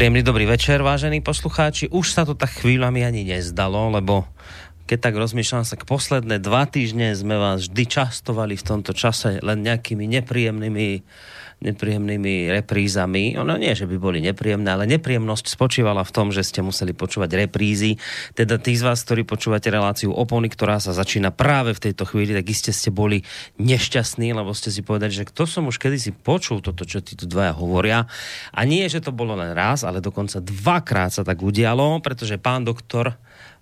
Príjemný dobrý večer, vážení poslucháči. Už sa to tak chvíľami ani nezdalo, lebo keď tak rozmýšľam sa, k posledné dva týždne sme vás vždy častovali v tomto čase len nejakými nepríjemnými nepríjemnými reprízami. Ono nie, že by boli nepríjemné, ale nepríjemnosť spočívala v tom, že ste museli počúvať reprízy. Teda tí z vás, ktorí počúvate reláciu Opony, ktorá sa začína práve v tejto chvíli, tak iste ste boli nešťastní, lebo ste si povedali, že kto som už kedysi počul toto, čo tí tu dvaja hovoria. A nie, že to bolo len raz, ale dokonca dvakrát sa tak udialo, pretože pán doktor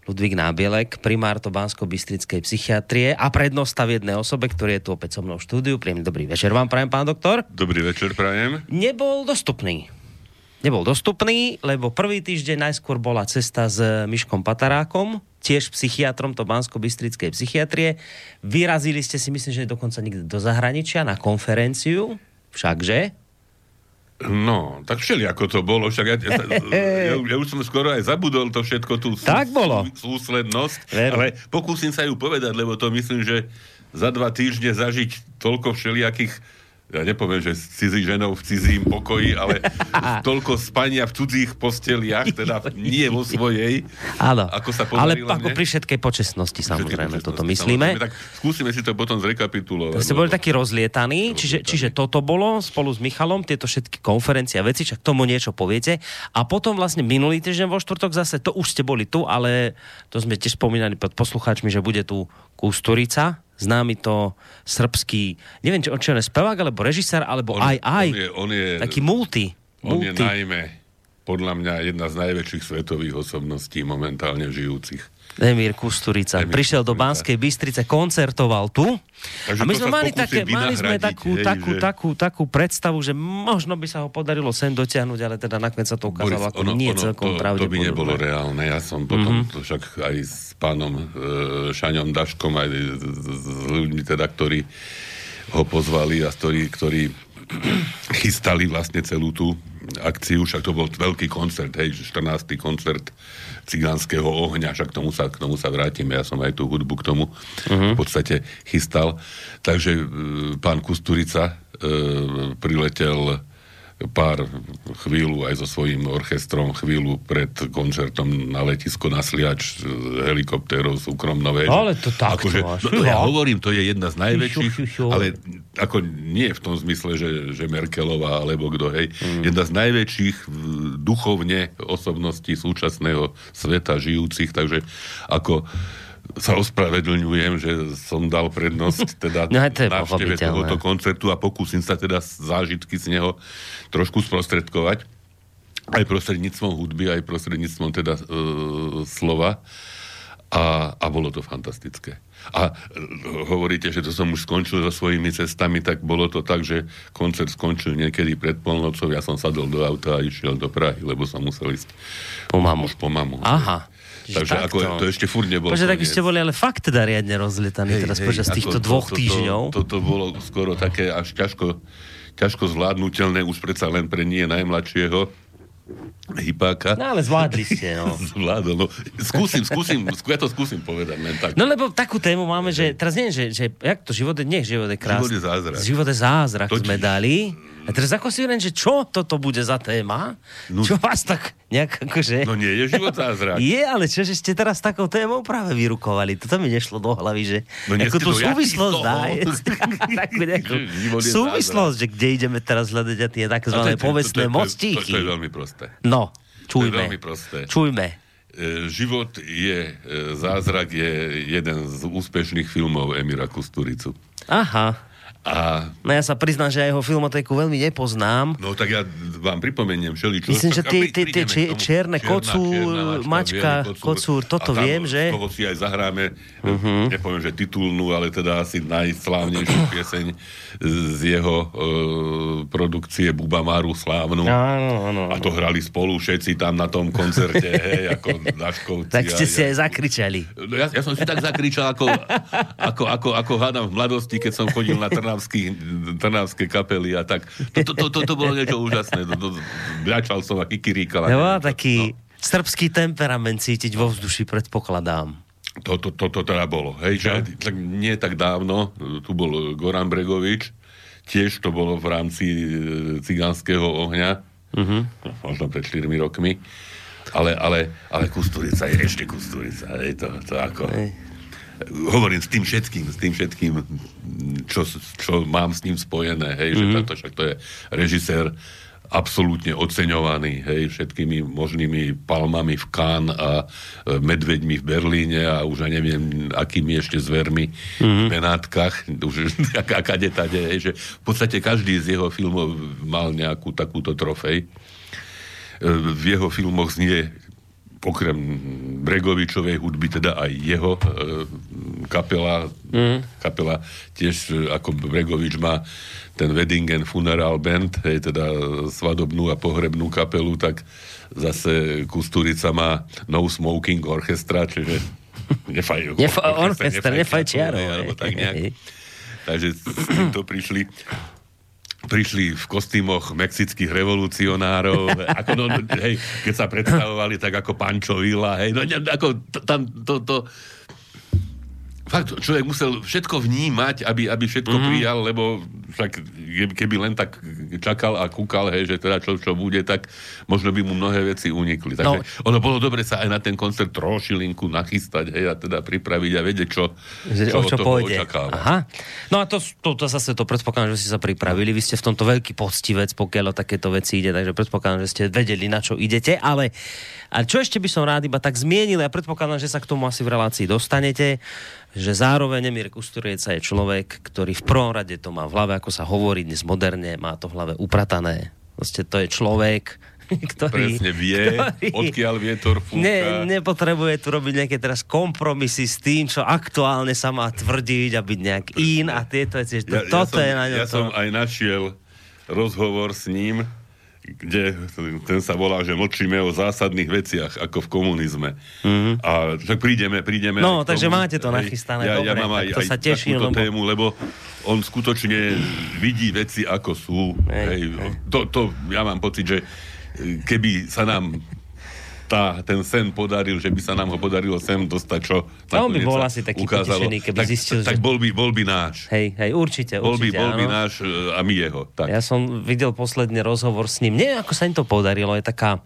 Ludvík Nábielek, primár to Bansko-Bystrickej psychiatrie a prednosta v jednej osobe, ktorý je tu opäť so mnou v štúdiu. Príjemný dobrý večer vám prajem, pán doktor. Dobrý večer prajem. Nebol dostupný. Nebol dostupný, lebo prvý týždeň najskôr bola cesta s Myškom Patarákom, tiež psychiatrom to Bansko-Bystrickej psychiatrie. Vyrazili ste si, myslím, že dokonca niekde do zahraničia na konferenciu, všakže? No, tak všeli ako to bolo, však ja, ja, ja, ja už som skoro aj zabudol to všetko, tú tak bolo. súslednosť, Veru. ale pokúsim sa ju povedať, lebo to myslím, že za dva týždne zažiť toľko všelijakých ja nepoviem, že s cizí ženou v cizím pokoji, ale toľko spania v cudzích posteliach, teda nie vo svojej. Áno, ako sa ale ako pri všetkej počestnosti, samozrejme, počestnosti, toto myslíme. Samozrejme, tak skúsime si to potom zrekapitulovať. Ste boli takí rozlietaní, čiže, čiže toto bolo spolu s Michalom, tieto všetky konferencie a veci, čak tomu niečo poviete. A potom vlastne minulý týždeň vo štvrtok zase, to už ste boli tu, ale to sme tiež spomínali pod poslucháčmi, že bude tu Kusturica, známy to srbský, neviem, čo, čo on je spevák, alebo režisár, alebo on, aj, aj. On je, on je, taký multi. On multi. je najmä, podľa mňa, jedna z najväčších svetových osobností momentálne žijúcich. Emír Kusturica. Emír Prišiel Kusturica. do Banskej Bystrice, koncertoval tu. Takže a my sme mali, také, mali sme takú, hej, takú, že... takú, takú predstavu, že možno by sa ho podarilo sem dotiahnuť, ale teda nakoniec sa to ukázalo Boris, ako ono, nie ono, celkom to, to by nebolo reálne. Ja som potom mm-hmm. to však aj s pánom e, Šaňom Daškom, aj s ľuďmi teda, ktorí ho pozvali a ktorí, ktorí chystali vlastne celú tú akciu, však to bol veľký koncert, hej, 14. koncert cigánskeho ohňa, však k tomu sa, k tomu sa vrátime, ja som aj tú hudbu k tomu uh-huh. v podstate chystal. Takže e, pán Kusturica e, priletel pár chvíľu aj so svojím orchestrom, chvíľu pred koncertom na letisko na Sliač helikoptérov súkromnové. Ale to tak akože, no, ja hovorím, to je jedna z najväčších, ale ako nie v tom zmysle, že, že Merkelová alebo kto, hej, mm. jedna z najväčších duchovne osobností súčasného sveta žijúcich, takže ako sa ospravedlňujem, že som dal prednosť teda no, to návšteve tohoto koncertu a pokúsim sa teda zážitky z neho trošku sprostredkovať aj prostredníctvom hudby, aj prostredníctvom teda e, slova a, a bolo to fantastické. A e, hovoríte, že to som už skončil so svojimi cestami, tak bolo to tak, že koncert skončil niekedy pred polnocou, ja som sadol do auta a išiel do Prahy, lebo som musel ísť po mamu. Už po mamu. Aha. Takže ako to ešte furt nebolo. Bože, tak ste boli ale fakt teda riadne rozlietaní hej, teraz hej, počas týchto dvoch to, týždňov. Toto to, to bolo skoro také až ťažko, ťažko zvládnutelné už predsa len pre nie najmladšieho hypáka. No ale zvládli ste, no. Zvládol, no. Skúsim, skúsim, ja to skúsim povedať len tak. No lebo takú tému máme, že teraz nie, že, že jak to život je, nech život je krásny. Život je zázrak. Život je zázrak Totiž... sme dali. A teraz ako si hovorím, že čo toto bude za téma? No, čo vás tak nejak akože... No nie je život zázrak. je, ale čo, že ste teraz takou témou práve vyrukovali. Toto mi nešlo do hlavy, že... No ako tú súvislosť dá. takú nejakú súvislosť, že kde ideme teraz hľadať a tie takzvané povestné mostíky. To je veľmi prosté. No, čujme. To je veľmi prosté. Čujme. E, život je, e, zázrak je jeden z úspešných filmov Emira Kusturicu. Aha. A... No ja sa priznám, že ja jeho filmotéku veľmi nepoznám. No tak ja vám pripomeniem všeličo. Myslím, že tie, tie, tie čierne kocu, mačka, kocúr, toto tam viem, že... Toho si aj zahráme, uh-huh. nepoviem, že titulnú, ale teda asi najslávnejšiu pieseň z jeho uh, produkcie Buba Maru slávnu. Áno, áno. A to hrali spolu všetci tam na tom koncerte, hej, ako Daškovci. Tak ste si aj zakričali. No ja, ja som si tak zakričal, ako, ako, ako, ako hádam v mladosti, keď som chodil na Trnavský trnavské kapely a tak. To, to, to, to bolo niečo úžasné. To, to, bľačal som a kikiríkal. Ja, taký no. srbský temperament cítiť vo vzduši, predpokladám. To, to, to, to teda bolo. Hej, že, tak nie tak dávno, tu bol Goran Bregovič, tiež to bolo v rámci e, cigánskeho ohňa, uh-huh. možno pred 4 rokmi. Ale, ale, ale Kusturica je ešte Kusturica. Je to, to ako... Hej. Hovorím s tým všetkým, s tým všetkým, čo, čo mám s ním spojené, hej, mm-hmm. že to, však to je režisér absolútne oceňovaný, hej, všetkými možnými palmami v Cannes a e, medveďmi v Berlíne a už aj neviem, akými ešte zvermi mm-hmm. v Benátkach, už akade tade, hej, že v podstate každý z jeho filmov mal nejakú takúto trofej. E, v jeho filmoch znie okrem Bregovičovej hudby, teda aj jeho e, kapela, mm. kapela tiež e, ako Bregovič má ten Wedding and Funeral Band, hej, teda svadobnú a pohrebnú kapelu, tak zase Kusturica má No Smoking Orchestra, čiže nefaj, Nefa, orchestra, nefajčiarov. Alebo tak nejak. Takže s týmto prišli prišli v kostýmoch mexických revolucionárov, ako no, hej, keď sa predstavovali tak ako Pancho Villa, hej, no, ako tam to, to, fakt, človek musel všetko vnímať, aby, aby všetko mm-hmm. prijal, lebo však keby len tak čakal a kúkal, hej, že teda čo, čo bude, tak možno by mu mnohé veci unikli. Takže no. ono bolo dobre sa aj na ten koncert trošilinku nachystať, hej, a teda pripraviť a vedieť, čo, že, čo, čo od toho pôjde. očakáva. Aha. No a to, to, to zase to predpokladám, že ste sa pripravili. Vy ste v tomto veľký poctivec, pokiaľ o takéto veci ide, takže predpokladám, že ste vedeli, na čo idete, ale a čo ešte by som rád iba tak zmienil, ja predpokladám, že sa k tomu asi v relácii dostanete, že zároveň Emir Kusturica je človek, ktorý v prvom rade to má v hlave, ako sa hovorí dnes moderne, má to v hlave upratané. Proste to je človek, ktorý... Presne vie, ktorý, odkiaľ vietor fúka. Ne, nepotrebuje tu robiť nejaké teraz kompromisy s tým, čo aktuálne sa má tvrdiť a byť nejak Presne. in a tieto veci. Ja, toto ja som, je na ňom Ja to... som aj našiel rozhovor s ním, kde ten sa volá, že mlčíme o zásadných veciach, ako v komunizme. Mm-hmm. A tak prídeme, prídeme. No, takže tomu, máte to nachystané. Ja, dobre, ja mám aj, to aj sa teším, lebo... tému, lebo on skutočne vidí veci, ako sú. Hej, hej. Hej. To, to, ja mám pocit, že keby sa nám tá, ten sen podaril, že by sa nám ho podarilo sem dostať, čo no, on by bol asi taký ukázalo, keby tak, zistil, tak, že... bol, by, bol by náš. Hej, hej, určite, bol určite, by, bol by náš e, a my jeho. Tak. Ja som videl posledný rozhovor s ním. Nie, ako sa im to podarilo, je taká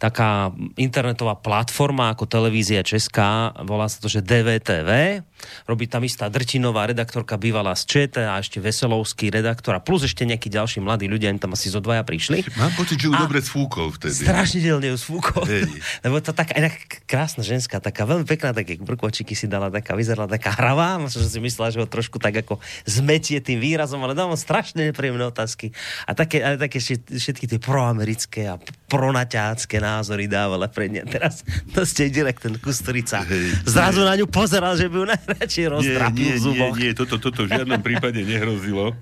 taká internetová platforma ako televízia Česká, volá sa to, že DVTV. Robí tam istá Drtinová redaktorka, bývalá z ČT a ešte Veselovský redaktor a plus ešte nejakí ďalší mladí ľudia, im tam asi zo dvaja prišli. Mám pocit, že ju a dobre sfúkol vtedy. Strašidelne ju sfúkol. Lebo to taká krásna ženská, taká veľmi pekná, také brkočiky si dala, taká vyzerala taká hravá, že si myslela, že ho trošku tak ako zmetie tým výrazom, ale dávam strašne nepríjemné otázky. A také, ale také všetky tie proamerické a pronaťácké názory dávala pre ne. Teraz to ste direkt ten Kusturica. Zrazu na ňu pozeral, že by ju najradšej rozdrapil nie, nie, zuboch. Nie, nie, toto, toto v žiadnom prípade nehrozilo.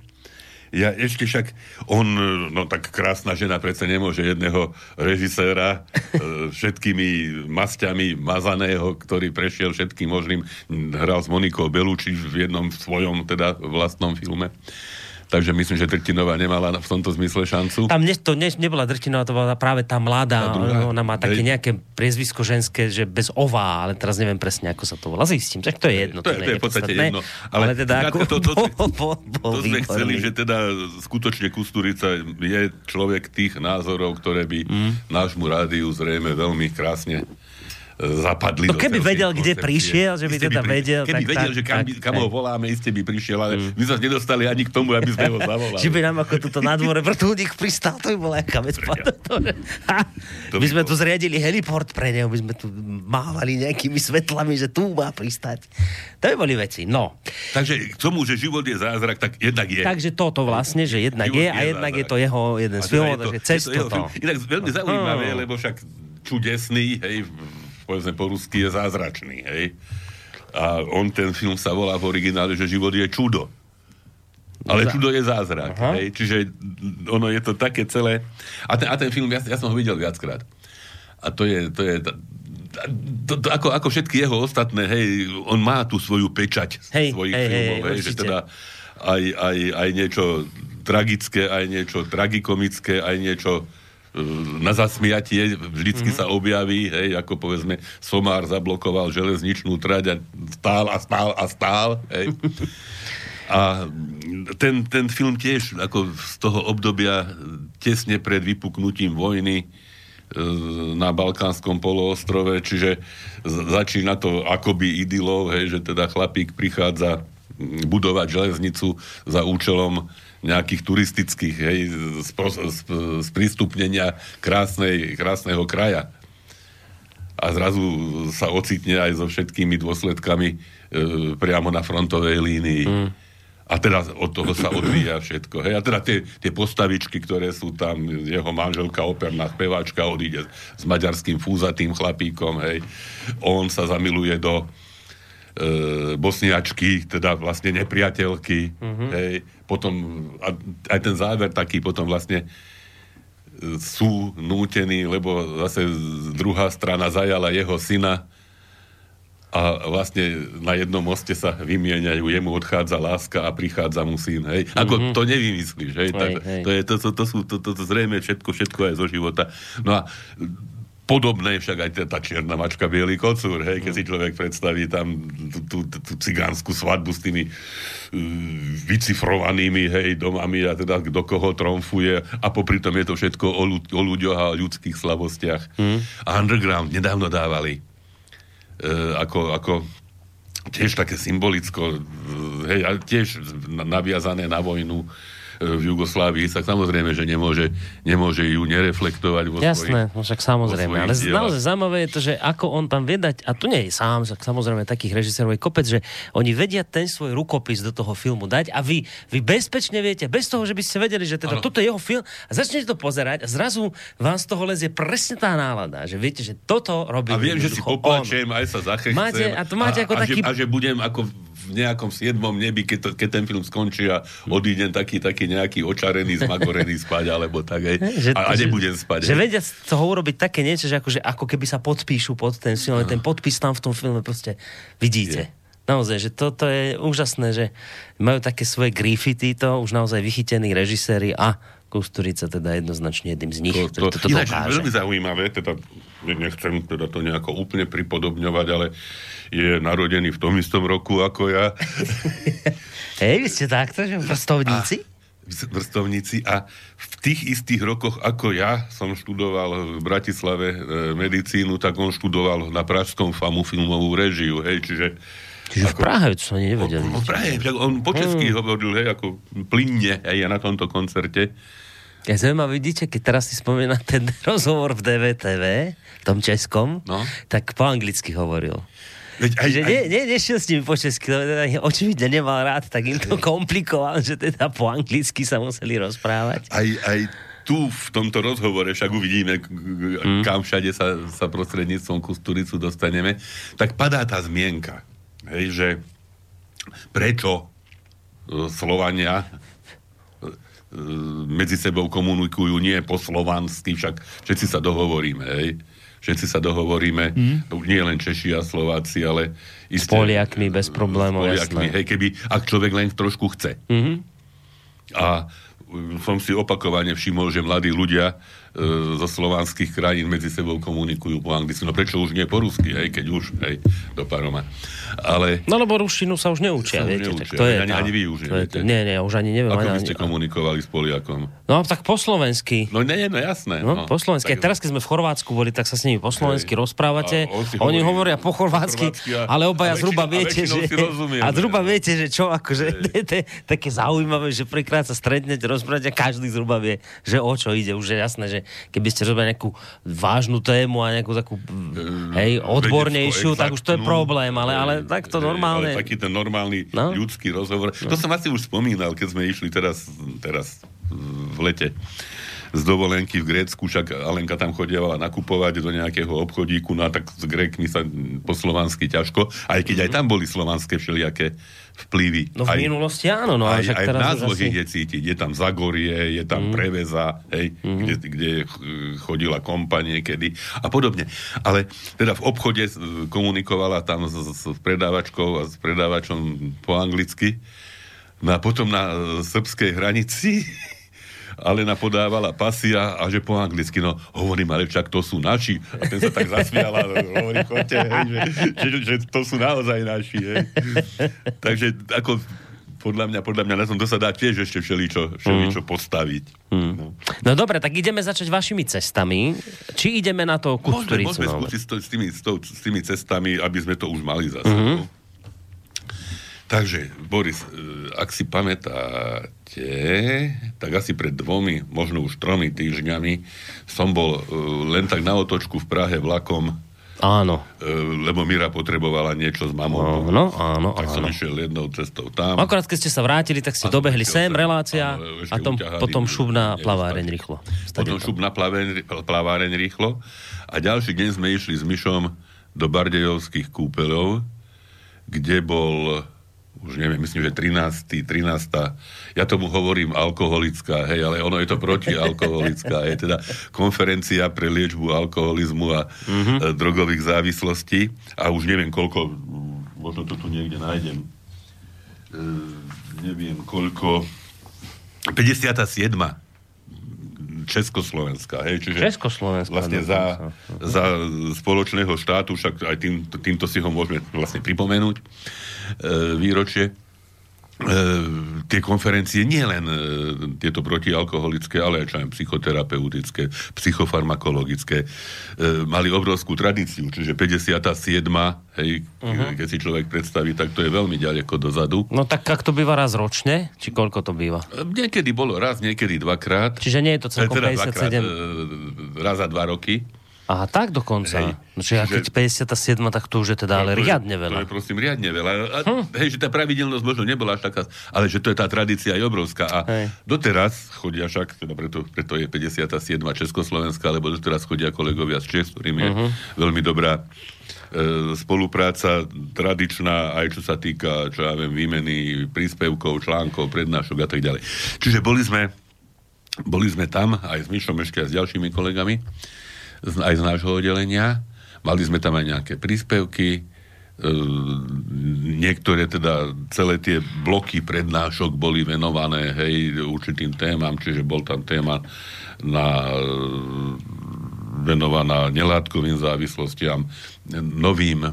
Ja ešte však, on, no tak krásna žena predsa nemôže jedného režiséra e, všetkými masťami mazaného, ktorý prešiel všetkým možným, hral s Monikou Belúči v jednom svojom teda vlastnom filme Takže myslím, že Drtinová nemala v tomto zmysle šancu. Tam ne, to ne, nebola Drtinová, to bola práve tá mladá. Tá ona má také nejaké priezvisko ženské, že bez ová, ale teraz neviem presne, ako sa to volá. Zistím, tak to je jedno. To, to, je, to je v podstate jedno. Ale, ale teda ako... To, to, to, bol, bol to sme chceli, že teda skutočne Kusturica je človek tých názorov, ktoré by mm. nášmu rádiu zrejme veľmi krásne zapadli. No keby vedel, kde prišiel, že by teda pri... vedel. Keby tak, vedel, tak, že kam, tak, kam ho voláme, iste by prišiel, ale mm. my sa nedostali ani k tomu, aby sme ho zavolali. že by nám ako tuto na dvore vrtulník pristal, to by bola aká vec. my sme tu zriadili heliport pre neho, my sme tu mávali nejakými svetlami, že tu má pristať. To by boli veci, no. Takže k tomu, že život je zázrak, tak jednak je. Takže toto vlastne, že jednak život je a jednak je, je to jeho jeden z filmov, takže cez toto. Inak veľmi zaujímavé, lebo však čudesný, hej, povedzme po rusky je zázračný, hej. A on, ten film sa volá v originále, že život je čudo. Ale čudo je zázrak, Aha. hej. Čiže ono je to také celé... A ten, a ten film, ja, ja som ho videl viackrát. A to je, to je to, to, ako, ako všetky jeho ostatné, hej, on má tú svoju pečať hej, svojich hej, filmov, hej, hej, že teda aj, aj, aj niečo tragické, aj niečo tragikomické, aj niečo na zasmiatie vždycky mm-hmm. sa objaví, hej, ako povedzme, Somár zablokoval železničnú trať a stál a stál a stál, hej. A ten, ten film tiež ako z toho obdobia tesne pred vypuknutím vojny e, na Balkánskom poloostrove, čiže začína to akoby idylov, hej, že teda chlapík prichádza budovať železnicu za účelom nejakých turistických, hej, sprístupnenia krásnej, krásneho kraja. A zrazu sa ocitne aj so všetkými dôsledkami e, priamo na frontovej línii. Mm. A teda od toho sa odvíja všetko. Hej. A teda tie, tie postavičky, ktoré sú tam, jeho manželka, operná speváčka, odíde s maďarským fúzatým chlapíkom, hej. On sa zamiluje do, e, bosniačky, teda vlastne nepriateľky, mm-hmm. hej, potom a aj ten záver taký potom vlastne e, sú nútení, lebo zase druhá strana zajala jeho syna a vlastne na jednom moste sa vymieňajú, jemu odchádza láska a prichádza mu syn, hej. Ako mm-hmm. to nevymyslíš, hej. hej, hej. To, je, to, to, to, sú, to, to, to zrejme všetko, všetko aj zo života. No a Podobné však aj tá čierna mačka Bielý kocúr, hej, keď si človek predstaví tam tú, tú, tú cigánsku svadbu s tými uh, vycifrovanými, hej, domami a teda do koho tromfuje a popri tom je to všetko o, ľud, o ľuďoch a o ľudských slabostiach. Mm. A Underground nedávno dávali uh, ako, ako tiež také symbolicko, uh, hej, tiež naviazané na vojnu v Jugoslávii, tak samozrejme, že nemôže, nemôže ju nereflektovať vo Jasné, svojich, no však samozrejme. Ale dielach. naozaj zaujímavé je to, že ako on tam vie dať, a tu nie je sám, samozrejme takých režisérov je kopec, že oni vedia ten svoj rukopis do toho filmu dať a vy, vy bezpečne viete, bez toho, že by ste vedeli, že teda ano. toto je jeho film a začnete to pozerať a zrazu vám z toho lezie presne tá nálada, že viete, že toto robí A viem, že si poplačem, aj sa zachechcem. Máte, a to máte a, ako a taký... Že, a že budem ako v nejakom siedmom nebi, keď, to, keď ten film skončí a odídem taký, taký nejaký očarený, zmagorený spať, alebo tak, aj, že, a, a nebudem spať. Že, že vedia z toho urobiť také niečo, že ako, že ako keby sa podpíšu pod ten film, no. ten podpis tam v tom filme proste vidíte. Je. Naozaj, že toto je úžasné, že majú také svoje grify títo, už naozaj vychytení režiséri a Kusturica teda jednoznačne jedným z nich, to, to, to, to ináč, veľmi zaujímavé, teda nechcem teda to nejako úplne pripodobňovať, ale je narodený v tom istom roku ako ja. Hej, vy ste takto, že vrstovníci? A, vrstovníci a v tých istých rokoch ako ja som študoval v Bratislave e, medicínu, tak on študoval na Pražskom FAMu filmovú režiu, hej, čiže Čiže ako, v Prahe, to som ani nevedel. v Prahe, on po česky hmm. hovoril, hej, ako plynne, hej, na tomto koncerte. Ja zaujímavé, vidíte, keď teraz si spomína ten rozhovor v DVTV, v tom českom, no. tak po anglicky hovoril. Veď aj, že aj... Ne, ne, nešiel s nimi po česky, teda očividne nemal rád, tak im to komplikoval, že teda po anglicky sa museli rozprávať. Aj, aj tu v tomto rozhovore, však uvidíme, hmm. kam všade sa, sa prostredníctvom Kusturicu dostaneme, tak padá tá zmienka hej, že prečo e, Slovania medzi sebou komunikujú nie po slovansky, však všetci sa dohovoríme, hej. Všetci sa dohovoríme, mm. nie len Češi a Slováci, ale... Isté, s Poliakmi bez problémov, s Poliakmi, jasné. hej, keby, ak človek len trošku chce. Mm-hmm. A som si opakovane všimol, že mladí ľudia e, zo slovanských krajín medzi sebou komunikujú po anglicky. No prečo už nie po rusky, hej, keď už, hej, do paroma. Ale... No lebo ruštinu sa už neučia, sa viete. Neučia, tak to je ani, tá, ani vy už neviete. Nie, nie, už ani neviem. Ako ani, by ste komunikovali s Poliakom? No tak po slovensky. No nie, no jasné. No, no po slovensky. Tak... teraz, keď sme v Chorvátsku boli, tak sa s nimi po slovensky hej. rozprávate. On Oni hovoria po chorvátsky, ale obaja zhruba viete, že... A zhruba viete, že čo, akože také zaujímavé, že prvýkrát sa stretnete, rozprávate a každý zhruba vie, že o čo ide. Už je jasné, že keby ste robili nejakú vážnu tému a nejakú takú, hej, odbornejšiu, tak už to je problém, ale, ale tak to normálne. Ale taký ten normálny no? ľudský rozhovor. No. To som asi už spomínal, keď sme išli teraz, teraz v lete z dovolenky v Grécku, však Alenka tam chodievala nakupovať do nejakého obchodíku, no a tak s Grékmi sa po slovansky ťažko, aj keď mm-hmm. aj tam boli slovanské všelijaké vplyvy. No v aj, minulosti áno. No, aj, aj v názvoch asi... je cítiť. Je tam Zagorie, je tam mm. Preveza, hej, mm. kde, kde chodila kompa niekedy a podobne. Ale teda v obchode komunikovala tam s, s predávačkou a s predávačom po anglicky. No a potom na srbskej hranici Alena podávala pasia a že po anglicky, no hovorím, ale však to sú naši. A ten sa tak zasmial a hovorí, chodte, hej, že, že, že, to sú naozaj naši. Hej. Takže ako podľa mňa, podľa mňa na tom to sa dá tiež ešte všeličo, všeličo mm. postaviť. Mm. No. no dobre, tak ideme začať vašimi cestami. Či ideme na to Kusturicu? Môžeme, môžeme skúsiť s, tými, s, s tými cestami, aby sme to už mali zase. Mm-hmm. Takže, Boris, e, ak si pamätáte, tak asi pred dvomi, možno už tromi týždňami som bol e, len tak na otočku v Prahe vlakom Áno. E, lebo Mira potrebovala niečo s mamou. Áno, áno, tak áno. som išiel jednou cestou tam. Akorát keď ste sa vrátili, tak ste dobehli sem, relácia a tom, potom šup na plaváreň rýchlo. Potom šup na plaváreň rýchlo. A ďalší deň sme išli s Myšom do Bardejovských kúpeľov, kde bol už neviem, myslím, že 13. 13. Ja tomu hovorím alkoholická, hej, ale ono je to protialkoholická, je teda konferencia pre liečbu alkoholizmu a mm-hmm. drogových závislostí a už neviem koľko, možno to tu niekde nájdem, e, neviem koľko, 57. Československá, hej, čiže Československá, vlastne za, za spoločného štátu, však aj tým, týmto si ho môžeme vlastne pripomenúť E, výročie tie konferencie nie len e, tieto protialkoholické, ale aj čo aj psychoterapeutické, psychofarmakologické, e, mali obrovskú tradíciu, čiže 57. Hej, uh-huh. keď si človek predstaví, tak to je veľmi ďaleko dozadu. No tak ak to býva raz ročne? Či koľko to býva? E, niekedy bolo raz, niekedy dvakrát. Čiže nie je to celkom teda 57? Dvakrát, e, raz za dva roky. Aha, tak dokonca. Hej. No, čiže keď 57, tak to už je teda ale to riadne je, veľa. To je prosím riadne veľa. A, hm. Hej, že tá pravidelnosť možno nebola až taká, ale že to je tá tradícia aj obrovská. A hej. doteraz chodia však, teda preto, preto je 57. Československá, lebo doteraz chodia kolegovia z Čech, s ktorými uh-huh. je mhm. veľmi dobrá e, spolupráca tradičná, aj čo sa týka, čo ja viem, výmeny príspevkov, článkov, prednášok a tak ďalej. Čiže boli sme, boli sme tam aj s Myšom ešte aj s ďalšími kolegami aj z nášho oddelenia. Mali sme tam aj nejaké príspevky, e, niektoré teda celé tie bloky prednášok boli venované hej, určitým témam, čiže bol tam téma na venovaná nelátkovým závislostiam, novým e,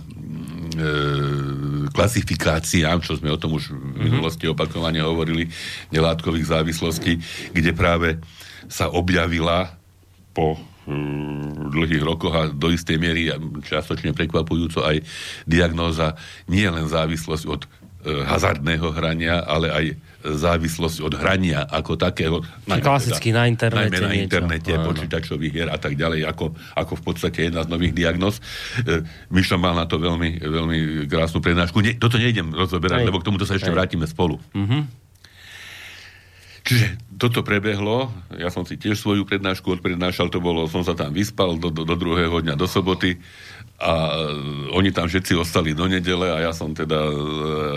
klasifikáciám, čo sme o tom už v mhm. minulosti opakovane hovorili, nelátkových závislostí, kde práve sa objavila po dlhých rokoch a do istej miery častočne prekvapujúco aj diagnóza nie len závislosť od e, hazardného hrania, ale aj závislosť od hrania ako takého. Na klasicky teda, na internete. Najmä na niečo. internete, Áno. počítačových hier a tak ďalej, ako, ako v podstate jedna z nových diagnóz. E, Myšlo mal na to veľmi, veľmi krásnu prednášku. Nie, toto nejdem rozoberať, Aj. lebo k tomuto sa ešte Aj. vrátime spolu. Mm-hmm. Čiže toto prebehlo, ja som si tiež svoju prednášku odprednášal, to bolo, som sa tam vyspal do, do, do druhého dňa do soboty a oni tam všetci ostali do nedele a ja som teda e,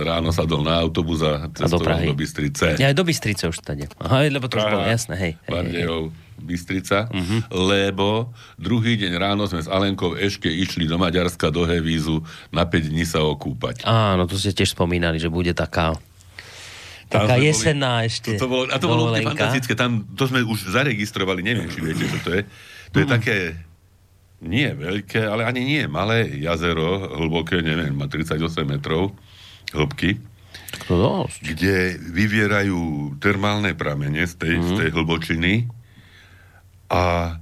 ráno sadol na autobus a cestoval do, do Bystrice. Ja aj do Bystrice už tady. Aha, lebo to Praha, už bolo jasné, hej. Bardejov, Bystrica, uh-huh. lebo druhý deň ráno sme s Alenkou ešte išli do Maďarska do Hevízu na 5 dní sa okúpať. Áno, to ste tiež spomínali, že bude taká Taká jesenná boli, ešte. To, to bolo, a to bolo úplne fantastické. Tam, to sme už zaregistrovali, neviem, či viete, čo to je. To je mm. také, nie veľké, ale ani nie malé jazero, hlboké, neviem, má 38 metrov hĺbky. Kde vyvierajú termálne pramene z tej, mm. z tej hlbočiny a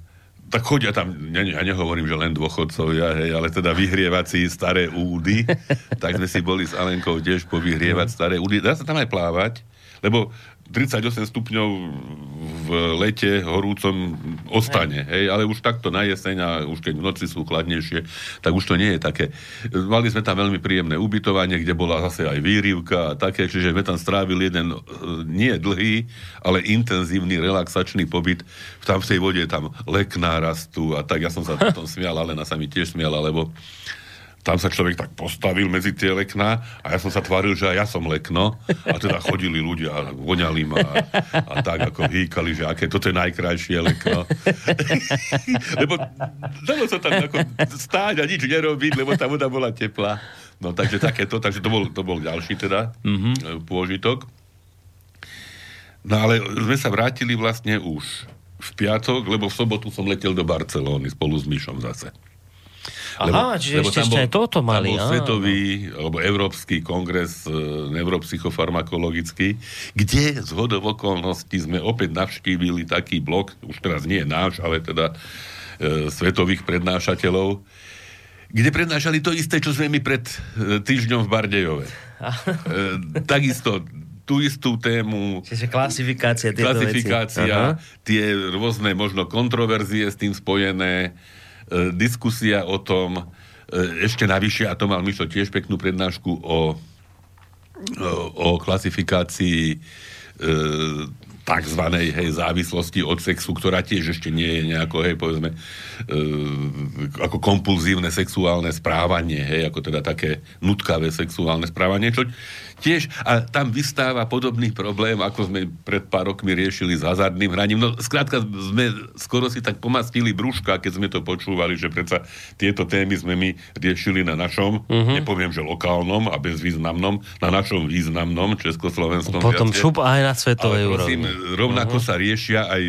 tak chodia tam, ja, ja nehovorím, že len dôchodcovia, hej, ale teda vyhrievací staré údy, tak sme si boli s Alenkou tiež povyhrievať staré údy. Dá sa tam aj plávať, lebo 38 stupňov v lete horúcom ostane, hej. ale už takto na jeseň a už keď noci sú chladnejšie, tak už to nie je také. Mali sme tam veľmi príjemné ubytovanie, kde bola zase aj výrivka a také, čiže sme tam strávili jeden e, nie dlhý, ale intenzívny relaxačný pobyt. Tam v tej vode tam lekná rastú a tak ja som sa potom smial, Alena sa mi tiež smiala, lebo tam sa človek tak postavil medzi tie lekná a ja som sa tváril, že aj ja som lekno a teda chodili ľudia a voňali ma a, a tak ako hýkali, že aké toto je najkrajšie lekno. lebo dalo sa tam ako stáť a nič nerobiť, lebo tá voda bola teplá. No takže takéto, takže to bol, to bol ďalší teda mm-hmm. pôžitok. No ale sme sa vrátili vlastne už v piatok, lebo v sobotu som letel do Barcelóny spolu s Myšom zase. Aha, čiže ešte, ešte aj toto mali. Tam bol svetový, alebo európsky kongres e, neuropsychofarmakologický, kde z hodov okolností sme opäť navštívili taký blok, už teraz nie náš, ale teda e, svetových prednášateľov, kde prednášali to isté, čo sme my pred e, týždňom v Bardejove. e, takisto tú istú tému. Čiže klasifikácia Klasifikácia, tie rôzne možno kontroverzie s tým spojené, diskusia o tom, e, ešte navyše, a to mal Mišo tiež peknú prednášku o, o, o klasifikácii e, takzvanej hej, závislosti od sexu, ktorá tiež ešte nie je nejako, hej, povedzme, e, ako kompulzívne sexuálne správanie, hej, ako teda také nutkavé sexuálne správanie, čo tiež, a tam vystáva podobný problém, ako sme pred pár rokmi riešili s hazardným hraním. No, skrátka, sme skoro si tak pomastili brúška, keď sme to počúvali, že predsa tieto témy sme my riešili na našom, uh-huh. nepoviem, že lokálnom a bezvýznamnom, na našom významnom československom Potom viacie. šup aj na svetovej úrovni. Rovnako uh-huh. sa riešia aj,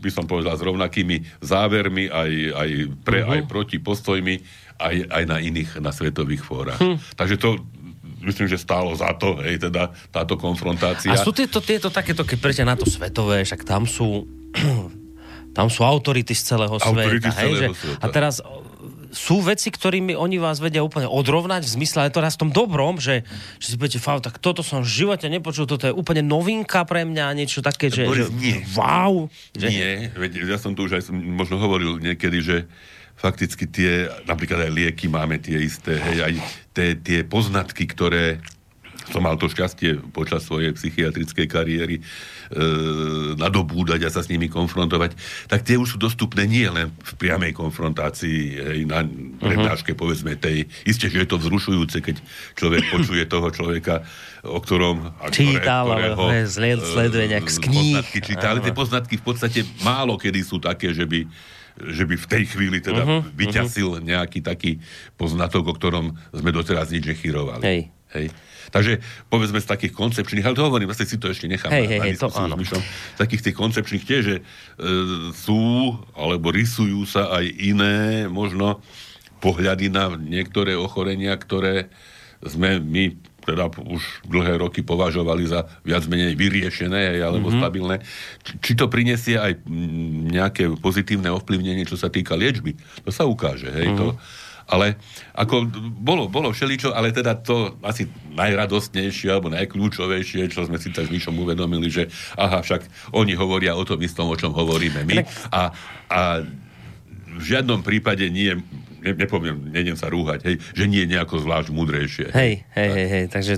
by som povedal, s rovnakými závermi, aj, aj pre, uh-huh. aj proti postojmi, aj, aj na iných, na svetových fórach. Hm. Takže to myslím, že stálo za to, hej, teda táto konfrontácia. A sú tieto, tieto takéto, keď prejte na to svetové, však tam sú tam sú autority z celého autority sveta. Z celého hej, že, sveta. A teraz sú veci, ktorými oni vás vedia úplne odrovnať v zmysle, ale to raz v tom dobrom, že, že si budete fakt, tak toto som v živote nepočul, toto je úplne novinka pre mňa, niečo také, že, Boris, že nie. wow. Že... Nie, veď ja som tu už aj možno hovoril niekedy, že fakticky tie, napríklad aj lieky máme tie isté, hej, aj tie, tie poznatky, ktoré som mal to šťastie počas svojej psychiatrickej kariéry e, nadobúdať a sa s nimi konfrontovať, tak tie už sú dostupné nie len v priamej konfrontácii hej, na prednáške, uh-huh. povedzme tej. Isté, že je to vzrušujúce, keď človek počuje toho človeka, o ktorom... A Čítal, ktoré, ktorého, ale sleduje nejak z kníh. Poznatky číta, ale tie poznatky v podstate málo kedy sú také, že by že by v tej chvíli teda uh-huh, vyťasil uh-huh. nejaký taký poznatok, o ktorom sme doteraz nič nechyrovali. Hej. Hej. Takže povedzme z takých koncepčných, ale to hovorím, vlastne si to ešte nechám hej, na, hej, to áno. Myšom, takých tých koncepčných tiež, že e, sú, alebo rysujú sa aj iné možno pohľady na niektoré ochorenia, ktoré sme my teda už dlhé roky považovali za viac menej vyriešené alebo mm-hmm. stabilné. Či, či to prinesie aj nejaké pozitívne ovplyvnenie, čo sa týka liečby, to sa ukáže. Hej, mm-hmm. to, ale ako bolo, bolo všeličo, ale teda to asi najradostnejšie alebo najkľúčovejšie, čo sme si tak s uvedomili, že aha, však oni hovoria o tom istom, o čom hovoríme my. A, a v žiadnom prípade nie ne, nepoviem, nejdem sa rúhať, hej, že nie je nejako zvlášť múdrejšie. Hej, hej, hej, hej, takže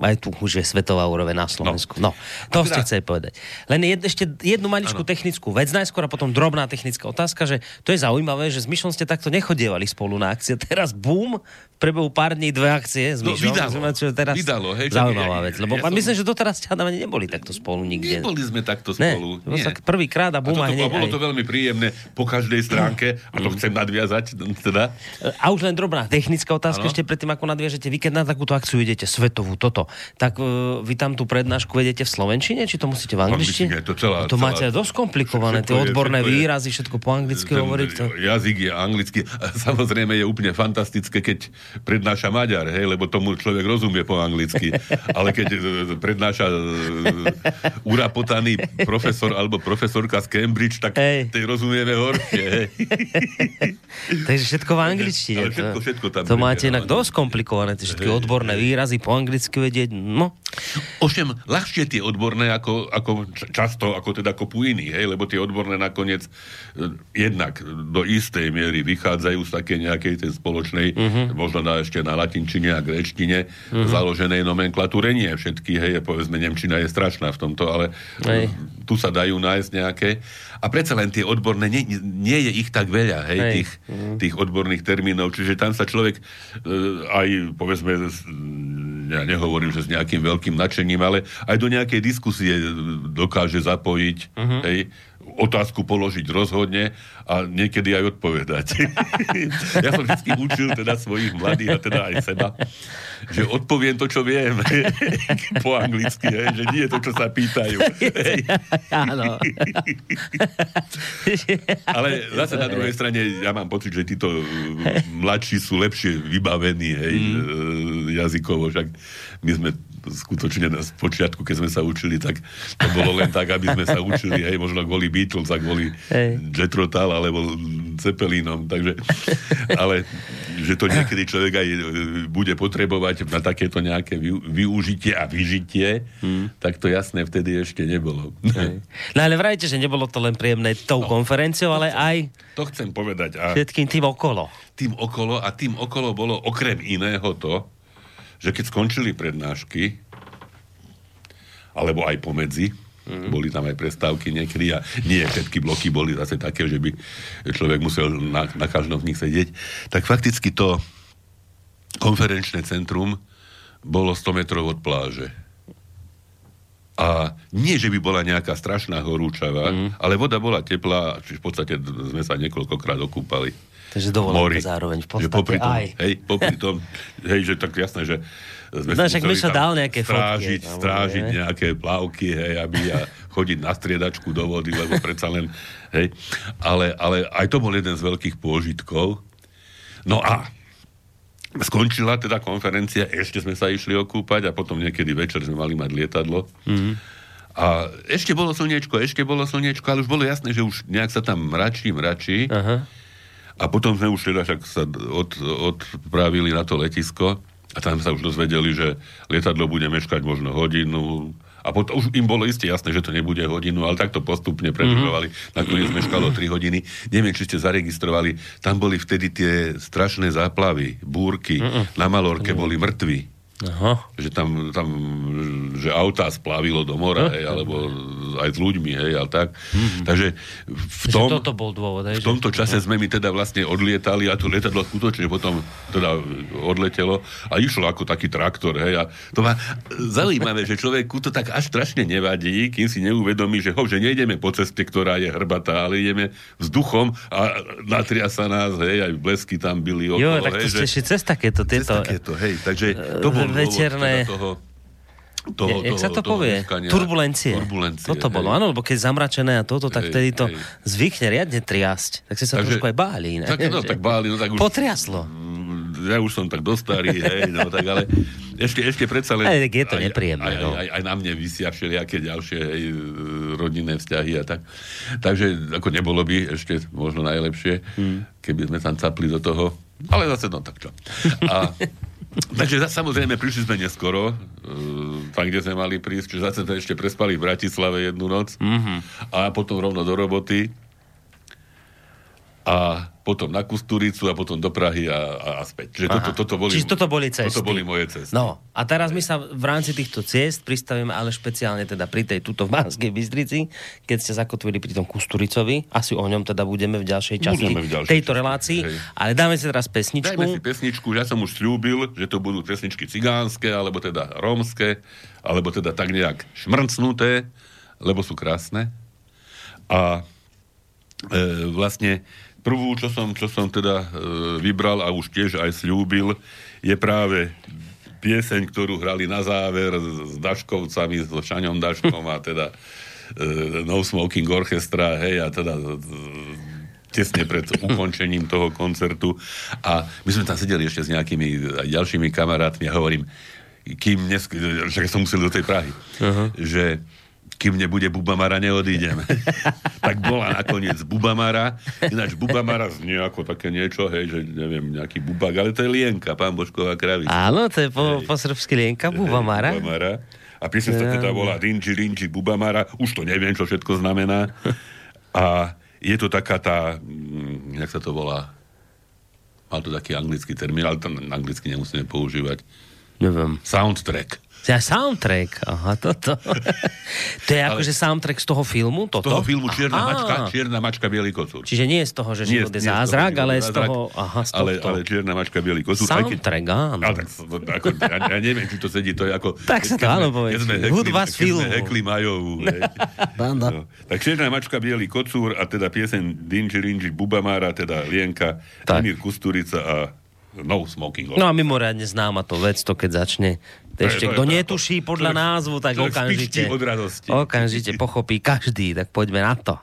aj tu už je svetová úroveň na Slovensku. No, no to ste chceli povedať. Len jed, ešte jednu maličkú ano. technickú vec najskôr a potom drobná technická otázka, že to je zaujímavé, že s Myšom ste takto nechodievali spolu na akcie. Teraz bum, v pár dní dve akcie s no, Myšom. No, vydalo, čo teraz vydalo, hej, zaujímavá vec. Lebo ja som... myslím, že doteraz ťa neboli takto spolu nikde. Neboli sme takto spolu. Ne, nie. prvýkrát a bum a, a bolo to veľmi príjemné po každej stránke a to chcem nadviazať. Teda. A už len drobná technická otázka ano. ešte predtým, ako nadviažete. Vy keď na takúto akciu idete, svetovú, toto, tak uh, vy tam tú prednášku vedete v slovenčine, či to musíte v angličtine? To, celá, to celá, máte dosť komplikované, tie odborné je, výrazy, všetko po anglicky hovoriť. To... Jazyk je anglicky. Samozrejme je úplne fantastické, keď prednáša Maďar, hej, lebo tomu človek rozumie po anglicky. Ale keď e, prednáša e, urapotaný profesor alebo profesorka z Cambridge, tak hej. tej rozumieme horšie. Hej. Takže všetko v angličtine. Ale všetko, všetko tam to máte inak dosť komplikované, tie všetky hej, odborné hej. výrazy po anglicky vedieť. No. Ovšem, ľahšie tie odborné ako, ako často, ako teda kopu iných, hej, lebo tie odborné nakoniec e, jednak do istej miery vychádzajú z také nejakej tej spoločnej, uh-huh. možno na, ešte na latin latinčine a gréčtine mm-hmm. založenej nomenklatúre. Nie všetky, hej, povedzme, Nemčina je strašná v tomto, ale hej. tu sa dajú nájsť nejaké. A predsa len tie odborné, nie, nie je ich tak veľa, hej, hej. Tých, mm-hmm. tých odborných termínov, čiže tam sa človek e, aj, povedzme, ja nehovorím, že s nejakým veľkým nadšením, ale aj do nejakej diskusie dokáže zapojiť, mm-hmm. hej, otázku položiť rozhodne a niekedy aj odpovedať. ja som vždy učil teda svojich mladých a teda aj seba, že odpoviem to, čo viem po anglicky, hej, že nie je to, čo sa pýtajú. Áno. Ale zase na druhej strane ja mám pocit, že títo mladší sú lepšie vybavení hej, mm. jazykovo, však my sme skutočne na počiatku, keď sme sa učili, tak to bolo len tak, aby sme sa učili, hej, možno kvôli Beatles a kvôli hey. Jetrotal alebo Cepelinom, takže, ale že to niekedy človek aj e, bude potrebovať na takéto nejaké využitie a vyžitie, hmm. tak to jasné vtedy ešte nebolo. Hey. No ale vrajte, že nebolo to len príjemné tou no, konferenciou, ale chcem, aj to chcem povedať. A všetkým tým okolo. Tým okolo a tým okolo bolo okrem iného to, že keď skončili prednášky, alebo aj pomedzi, Mm. Boli tam aj prestávky niekedy a nie všetky bloky boli zase také, že by človek musel na, na každom z nich sedieť. Tak fakticky to konferenčné centrum bolo 100 metrov od pláže. A nie, že by bola nejaká strašná horúčava, mm. ale voda bola teplá, čiže v podstate sme sa niekoľkokrát okúpali. Takže dovolenka zároveň v podstate že popri tom, aj. Hej, popri tom, hej, že tak jasné, že sme no, však sa dal nejaké strážiť, fotky. Strážiť ne? nejaké plavky, hej, aby ja chodiť na striedačku do vody, lebo predsa len, hej. Ale, ale aj to bol jeden z veľkých pôžitkov. No a skončila teda konferencia, ešte sme sa išli okúpať a potom niekedy večer sme mali mať lietadlo. Mm-hmm. A ešte bolo slniečko, ešte bolo slniečko, ale už bolo jasné, že už nejak sa tam mračí, mračí. Aha. A potom sme už teda však sa od, odpravili na to letisko a tam sa už dozvedeli, že lietadlo bude meškať možno hodinu, a potom už im bolo isté jasné, že to nebude hodinu, ale takto postupne predlžovali. Mm-hmm. Nakoniec meškalo 3 hodiny. Neviem, či ste zaregistrovali, tam boli vtedy tie strašné záplavy, búrky, mm-hmm. na Malorke mm-hmm. boli mŕtvi. Aha. Že tam, tam že auta splavilo do mora, hej, alebo aj s ľuďmi, hej, ale tak. Mm-hmm. Takže v, tom, že toto bol dôvod, hej, v tomto čase sme my teda vlastne odlietali a to lietadlo skutočne potom teda odletelo a išlo ako taký traktor, hej, a to má zaujímavé, že človeku to tak až strašne nevadí, kým si neuvedomí, že, ho, že nejdeme po ceste, ktorá je hrbatá, ale ideme vzduchom a natria sa nás, hej, aj blesky tam byli okolo, Jo, tak to hej, ste že... cez takéto, tieto... Cez takéto, hej, takže to bol veterné... Teda toho, toho, Jak toho, sa to povie? Meškania. Turbulencie. Turbulencie. Toto bolo, áno, lebo keď zamračené a toto, tak hej, vtedy to hej. zvykne riadne triasť. Tak si sa Takže, trošku aj báli. Ne? Tak, no, tak báli, no tak už... Potriaslo. Mm, ja už som tak dostarý, hej, no tak ale ešte, ešte predsa len... Aj, je to nepríjemné. Aj, no. aj, aj, aj na mne vysia všelijaké ďalšie hej, rodinné vzťahy a tak. Takže ako nebolo by ešte možno najlepšie, hmm. keby sme tam capli do toho. Ale zase no tak čo. A Takže samozrejme, prišli sme neskoro, uh, tam, kde sme mali prísť, čiže zase to ešte prespali v Bratislave jednu noc mm-hmm. a potom rovno do roboty a potom na Kusturicu a potom do Prahy a, a, a späť. Čiže toto, toto, boli, Čiže toto boli cesty. Toto boli moje cesty. No, a teraz my sa v rámci týchto ciest pristavíme, ale špeciálne teda pri tej tuto v Banskej Bystrici, keď ste zakotvili pri tom Kusturicovi, asi o ňom teda budeme v ďalšej časti v ďalšej tejto časti, relácii, hej. ale dáme si teraz pesničku. Dajme si pesničku, ja som už slúbil, že to budú pesničky cigánske, alebo teda rómske, alebo teda tak nejak šmrncnuté, lebo sú krásne. A e, vlastne prvú, čo som, čo som teda e, vybral a už tiež aj slúbil, je práve pieseň, ktorú hrali na záver s Daškovcami, so Šaňom Daškom a teda e, No Smoking Orchestra, hej, a teda e, tesne pred ukončením toho koncertu. A my sme tam sedeli ešte s nejakými aj ďalšími kamarátmi a hovorím, kým dnes, však som musel do tej Prahy, uh-huh. že kým nebude Bubamara, neodídem. tak bola nakoniec Bubamara. Ináč Bubamara znie ako také niečo, hej, že neviem, nejaký bubak, ale to je Lienka, pán Božková kravica. Áno, to je po, po srbsky Lienka, Bubamara. Hej, Bubamara. A písne sa teda volá Rinči, Rinči, Bubamara. Už to neviem, čo všetko znamená. A je to taká tá, hm, jak sa to volá, mal to taký anglický termín, ale to anglicky nemusíme používať. Neviem. Soundtrack. Ja, soundtrack, aha, toto. to je akože soundtrack z toho filmu? Toto? Z toho filmu Čierna aha. mačka, Čierna mačka, Bielý kocúr. Čiže nie je z toho, že život je zázrak, ale z toho... Aha, z ale, ale Čierna mačka, Bielý kocúr. Soundtrack, áno. Ale tak, ako, ja, ja, neviem, či to sedí, to je ako... Tak sa to áno povedz. Hudba z filmu. Hekli Majovú. no. Tak Čierna mačka, Bielý kocúr a teda piesen Dinži Rinži Bubamára, teda Lienka, Emír Kusturica a No smoking. No a mimoriadne známa to vec, to keď začne ešte kto netuší podľa názvu, tak okamžite, okamžite pochopí každý, tak poďme na to.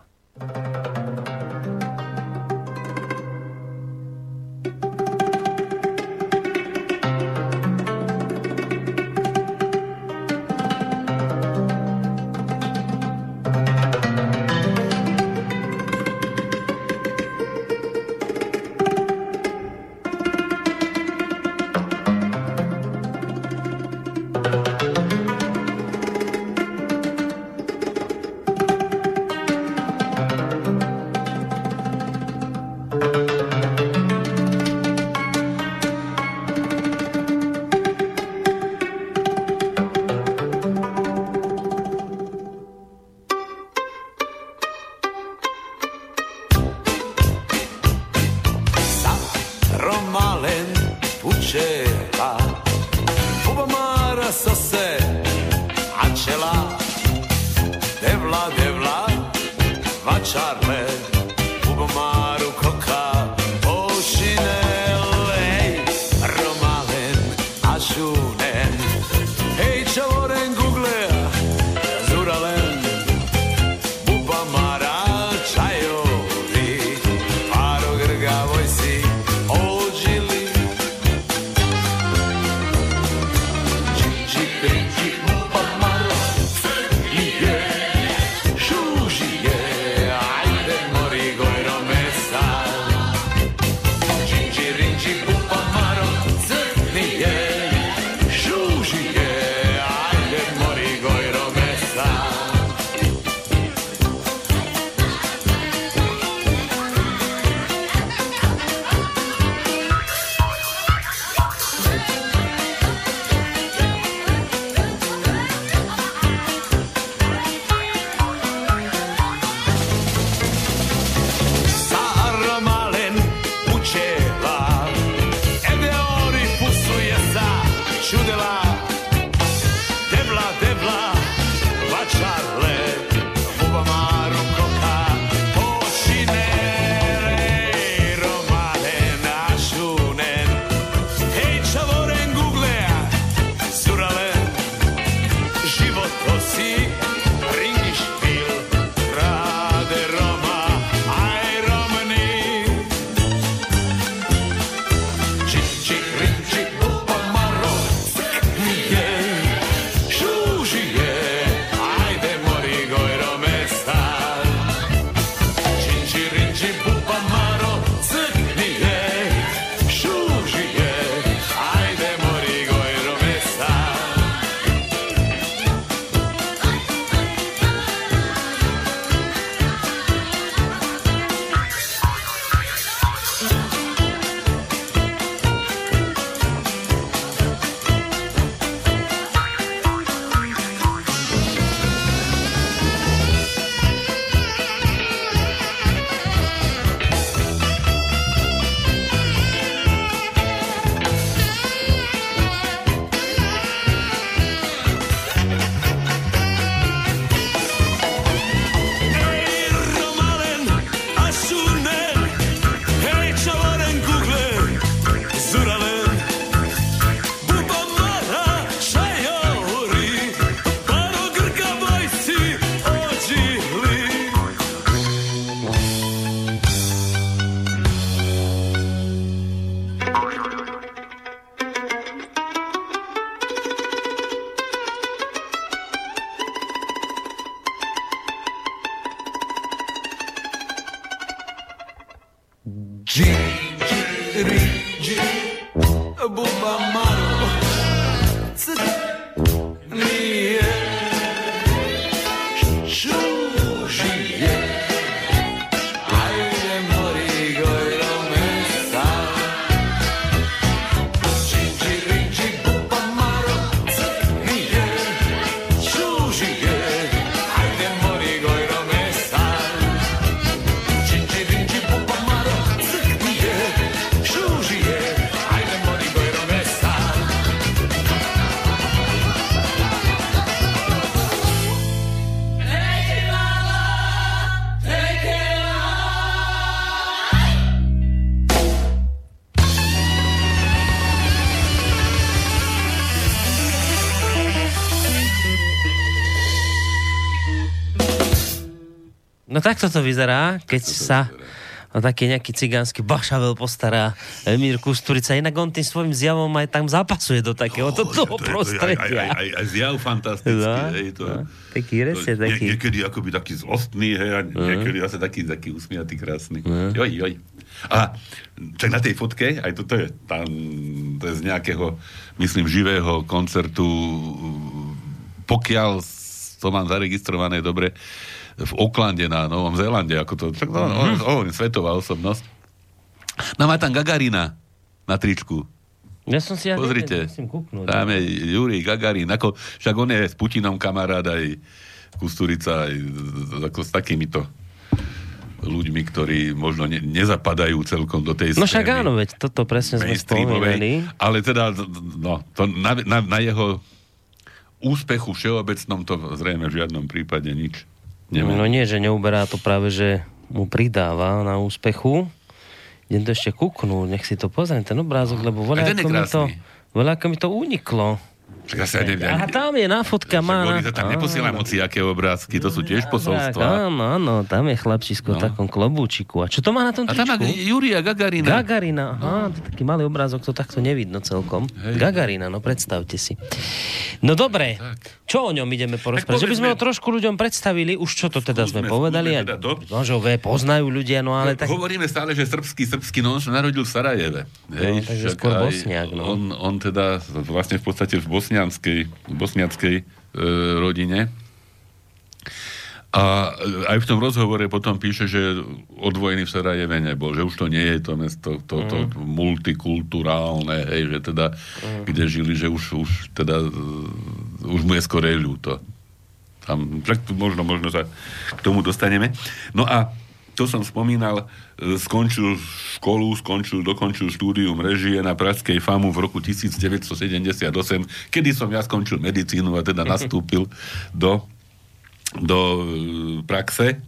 Takto to vyzerá, keď to sa vyzerá. taký nejaký cigánsky bašavel postará Emír Kusturica. Inak on tým svojim zjavom aj tam zapasuje do takého no, toho to, prostredia. Aj, aj, aj, aj zjav fantastický. No, hej, to, no, taký resne, to, taký. Nie, niekedy akoby taký zlostný, hej, a no. niekedy zase taký, taký usmiatý, krásny. No. Joj, joj. A čak na tej fotke, aj toto je, tam, to je z nejakého, myslím, živého koncertu, pokiaľ to mám zaregistrované dobre, v Oklande na Novom Zélande, ako to, čak, no, mm-hmm. on, on, svetová osobnosť. No má tam Gagarina na tričku. Ja som si ja Pozrite, neviem, kúknúť. Tam je Jurij Gagarin, ako, však on je s Putinom kamarát aj Kusturica, aj ako s takýmito ľuďmi, ktorí možno ne, nezapadajú celkom do tej No však áno, veď toto presne sme spomínali. Ale teda, no, to na, na, na jeho úspechu všeobecnom to zrejme v žiadnom prípade nič nemá. No nie, že neuberá to práve, že mu pridáva na úspechu. Idem to ešte kúknúť, nech si to pozriem, ten obrázok, lebo voľa mi to, voľa mi to uniklo. Však ja sa neviem. Aha, tam je na fotka, má. Oni to tam neposiela moci, aké obrázky, to sú tiež posolstva. Áno, áno, tam je chlapčisko no. v takom klobúčiku. A čo to má na tom tričku? A tam má Júria Gagarina. Gagarina, aha, no. taký malý obrázok, to takto nevidno celkom. Hej. Gagarina, no predstavte si. No dobre, tak. čo o ňom ideme porozprávať? Že by sme ho trošku ľuďom predstavili, už čo to teda sme povedali. Teda to? No, že poznajú ľudia, no ale tak... Hovoríme stále, že srbský, srbský, no sa narodil v Sarajeve. Hej, no, takže skôr Bosniak, no. On, on teda vlastne v podstate v Bosni bosnianskej, bosniackej e, rodine. A aj v tom rozhovore potom píše, že odvojený v Sarajeve nebol, že už to nie je to mesto, to, to, mm. multikulturálne, hej, že teda, mm. kde žili, že už, už teda, už mu je skorej ľúto. Tam, možno, možno sa k tomu dostaneme. No a to som spomínal, e, skončil školu, skončil, dokončil štúdium režie na Pražskej FAMu v roku 1978, kedy som ja skončil medicínu a teda nastúpil do, do e, praxe.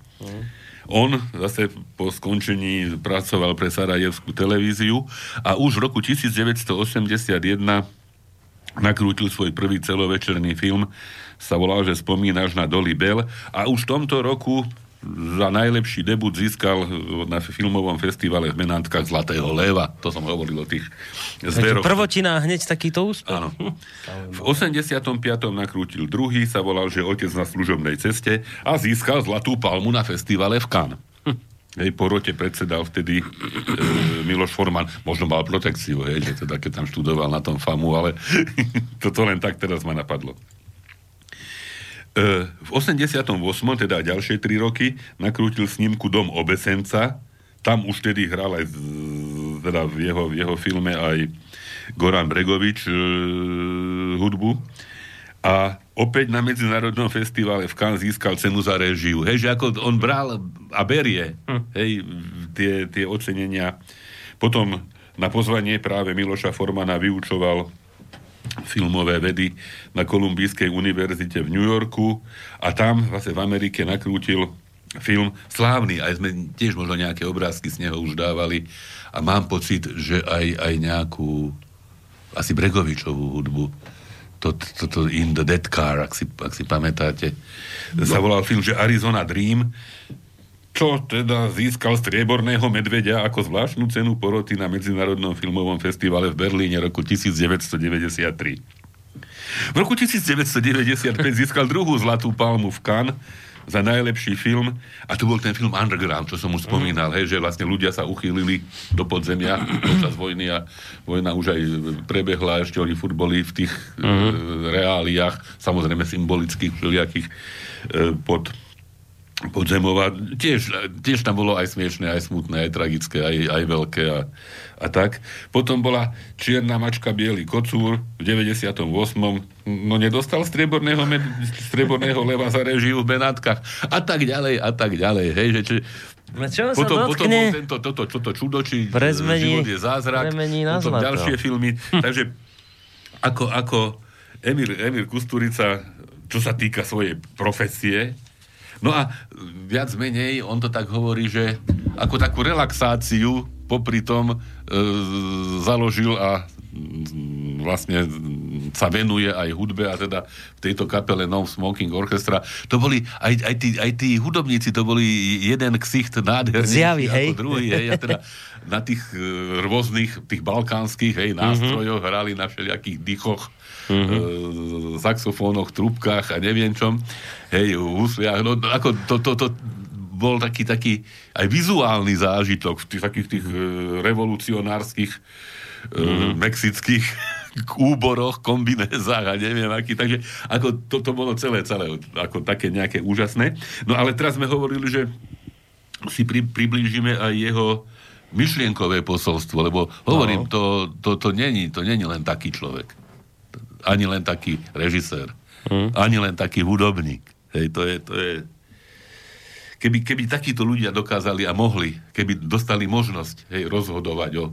On zase po skončení pracoval pre Sarajevskú televíziu a už v roku 1981 nakrútil svoj prvý celovečerný film, sa volal, že spomínaš na Dolly Bell. A už v tomto roku za najlepší debut získal na filmovom festivale v Menantkách Zlatého leva. To som hovoril o tých zveroch. Prvotina hneď takýto úspech. Áno. V 85. nakrútil druhý, sa volal, že Otec na služobnej ceste a získal Zlatú palmu na festivale v Cannes. Hej, po rote predsedal vtedy e, Miloš Forman, možno mal protekciu, hej, že teda keď tam študoval na tom FAMu, ale toto len tak teraz ma napadlo. E, v 88. teda ďalšie 3 roky nakrútil snímku Dom obesenca. Tam už tedy hral aj teda v jeho, v jeho filme aj Goran Bregovič e, hudbu. A opäť na Medzinárodnom festivale v Cannes získal cenu za režiu. Hej, že ako on bral a berie hm. hej, tie, tie ocenenia. Potom na pozvanie práve Miloša Formana vyučoval filmové vedy na Kolumbijskej univerzite v New Yorku a tam vlastne v Amerike nakrútil film slávny, aj sme tiež možno nejaké obrázky z neho už dávali a mám pocit, že aj, aj nejakú asi Bregovičovú hudbu. To, to, to In the Dead Car, ak si, ak si pamätáte. No. sa volal film, že Arizona Dream čo teda získal strieborného medvedia ako zvláštnu cenu poroty na Medzinárodnom filmovom festivale v Berlíne roku 1993. V roku 1995 získal druhú zlatú palmu v Cannes za najlepší film. A to bol ten film Underground, čo som už spomínal, hej, že vlastne ľudia sa uchýlili do podzemia počas vojny a vojna už aj prebehla, ešte oni furt boli v tých e, reáliách, samozrejme symbolických, všelijakých e, pod Podzemová, tiež, tiež tam bolo aj smiešné, aj smutné, aj tragické, aj, aj veľké a, a tak. Potom bola Čierna mačka, Bielý kocúr v 98. No nedostal strieborného, strieborného leva za režiu v Benátkach a tak ďalej a tak ďalej. Hej, že či, No čo potom, sa potom bol tento, toto, toto čudo, či prezmení, život je zázrak, potom zlato. ďalšie filmy. Takže ako, ako Emil, Emil Kusturica, čo sa týka svojej profesie, No a viac menej on to tak hovorí, že ako takú relaxáciu popri tom e, založil a vlastne sa venuje aj hudbe a teda v tejto kapele No Smoking Orchestra, to boli aj, aj, tí, aj tí hudobníci, to boli jeden ksicht nádherný Zjavy, hej. ako druhý, hej, a teda na tých e, rôznych, tých balkánskych, hej, nástrojoch mm-hmm. hrali na všelijakých dychoch, mm-hmm. e, saxofónoch, trubkách a neviem čom, hej, husliach, no ako to, to, to, bol taký, taký aj vizuálny zážitok v tých takých tých e, revolucionárskych mm-hmm. mexických úboroch, kombinézách a neviem aký. Takže ako toto to bolo celé, celé ako také nejaké úžasné. No ale teraz sme hovorili, že si pri, priblížime aj jeho myšlienkové posolstvo, lebo hovorím, no. to, to, to, není, to není len taký človek. Ani len taký režisér. Mm. Ani len taký hudobník. Hej, to je, to je... Keby, keby takíto ľudia dokázali a mohli, keby dostali možnosť hej, rozhodovať o,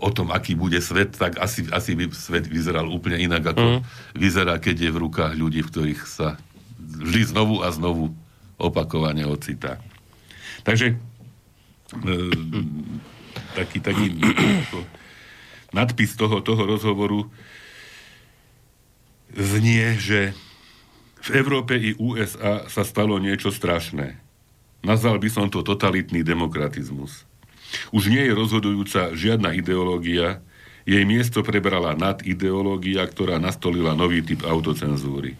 o tom, aký bude svet, tak asi, asi by svet vyzeral úplne inak, ako mm. vyzerá, keď je v rukách ľudí, v ktorých sa vždy znovu a znovu opakovane ocitá. Takže e, taký, taký nadpis toho, toho rozhovoru znie, že v Európe i USA sa stalo niečo strašné. Nazval by som to totalitný demokratizmus. Už nie je rozhodujúca žiadna ideológia, jej miesto prebrala nadideológia, ktorá nastolila nový typ autocenzúry.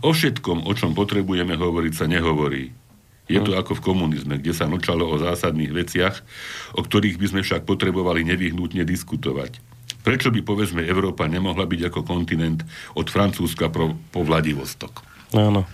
O všetkom, o čom potrebujeme hovoriť, sa nehovorí. Je to ako v komunizme, kde sa nočalo o zásadných veciach, o ktorých by sme však potrebovali nevyhnutne diskutovať. Prečo by, povedzme, Európa nemohla byť ako kontinent od Francúzska po, Vladivostok? Áno.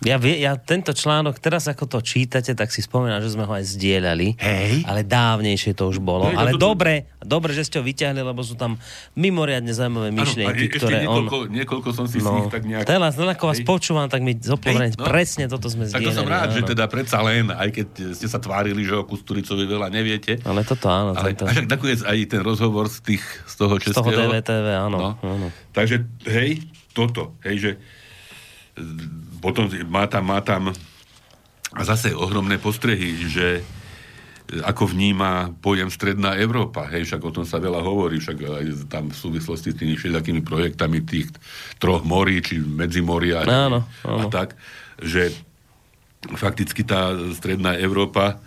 Ja, vie, ja tento článok, teraz ako to čítate, tak si spomínam, že sme ho aj zdieľali. Hej. Ale dávnejšie to už bolo. Hej, ale to, dobre, dobre, že ste ho vyťahli, lebo sú tam mimoriadne zaujímavé myšlienky, ano, ktoré niekoľko, on... niekoľko som si no, z nich tak nejak... Teraz, len ako vás počúvam, tak mi zopovrieť, no, presne toto sme zdieľali. Tak to som rád, áno. že teda predsa len, aj keď ste sa tvárili, že o Kusturicovi veľa neviete. Ale toto áno. Ale tento... však nakoniec aj ten rozhovor z, tých, z toho českého... Z toho DVTV, áno. No. áno. Takže, hej, toto, hej, že potom má tam, má tam a zase ohromné postrehy, že ako vníma pojem Stredná Európa. Hej, však o tom sa veľa hovorí, však aj tam v súvislosti s tými všetkými projektami tých troch morí, či medzimoria áno, áno. a tak, že fakticky tá Stredná Európa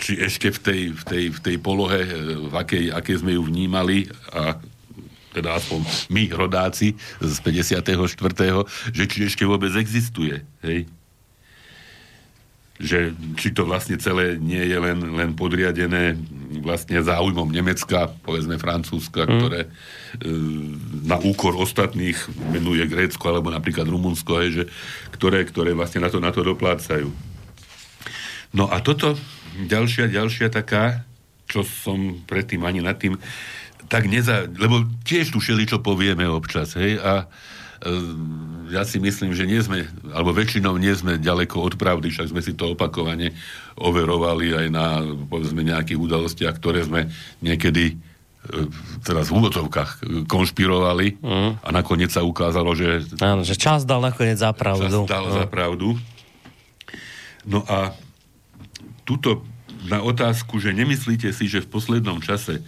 či ešte v tej, v tej, v tej polohe, v akej, akej sme ju vnímali a teda aspoň my, rodáci z 54., že či ešte vôbec existuje. Hej? že či to vlastne celé nie je len, len podriadené vlastne záujmom Nemecka, povedzme Francúzska, mm. ktoré e, na úkor ostatných menuje Grécko alebo napríklad Rumunsko, hej, že, ktoré, ktoré vlastne na to, na to doplácajú. No a toto, ďalšia, ďalšia taká, čo som predtým ani nad tým tak neza... Lebo tiež tu čo povieme občas, hej, a e, ja si myslím, že nie sme, alebo väčšinou nie sme ďaleko od pravdy, však sme si to opakovane overovali aj na, povedzme, nejakých udalostiach, ktoré sme niekedy e, teraz v úvodzovkách konšpirovali mm. a nakoniec sa ukázalo, že... Áno, že čas dal nakoniec za pravdu. Čas dal no. za pravdu. No a tuto na otázku, že nemyslíte si, že v poslednom čase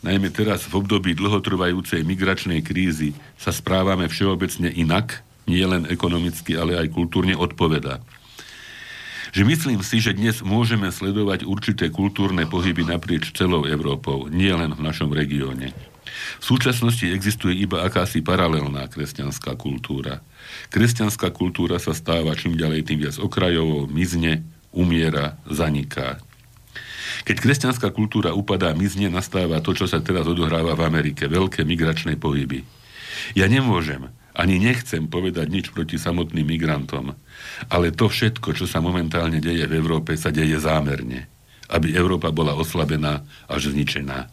najmä teraz v období dlhotrvajúcej migračnej krízy, sa správame všeobecne inak, nie len ekonomicky, ale aj kultúrne odpoveda. Že myslím si, že dnes môžeme sledovať určité kultúrne pohyby naprieč celou Európou, nie len v našom regióne. V súčasnosti existuje iba akási paralelná kresťanská kultúra. Kresťanská kultúra sa stáva čím ďalej tým viac okrajovou, mizne, umiera, zaniká. Keď kresťanská kultúra upadá, mizne, nastáva to, čo sa teraz odohráva v Amerike. Veľké migračné pohyby. Ja nemôžem, ani nechcem povedať nič proti samotným migrantom, ale to všetko, čo sa momentálne deje v Európe, sa deje zámerne aby Európa bola oslabená až zničená.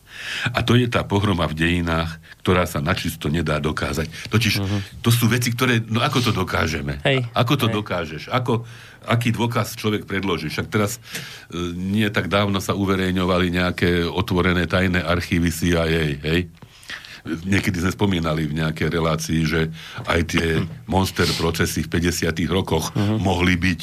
A to je tá pohroma v dejinách, ktorá sa načisto nedá dokázať. Totiž uh-huh. to sú veci, ktoré... No ako to dokážeme? Hej. Ako to Hej. dokážeš? Ako, aký dôkaz človek predloží? Však teraz e, nie tak dávno sa uverejňovali nejaké otvorené tajné archívy CIA, hej? Niekedy sme spomínali v nejakej relácii, že aj tie monster procesy v 50 rokoch uh-huh. mohli byť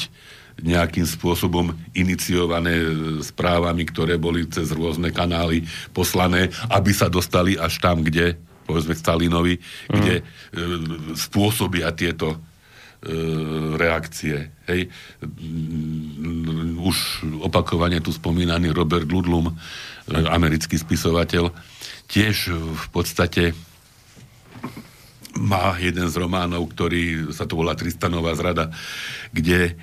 nejakým spôsobom iniciované správami, ktoré boli cez rôzne kanály poslané, aby sa dostali až tam, kde povedzme Stalinovi, mm. kde e, spôsobia tieto E, reakcie. Hej. Už opakovane tu spomínaný Robert Ludlum, e, americký spisovateľ, tiež v podstate má jeden z románov, ktorý sa to volá Tristanová zrada, kde e,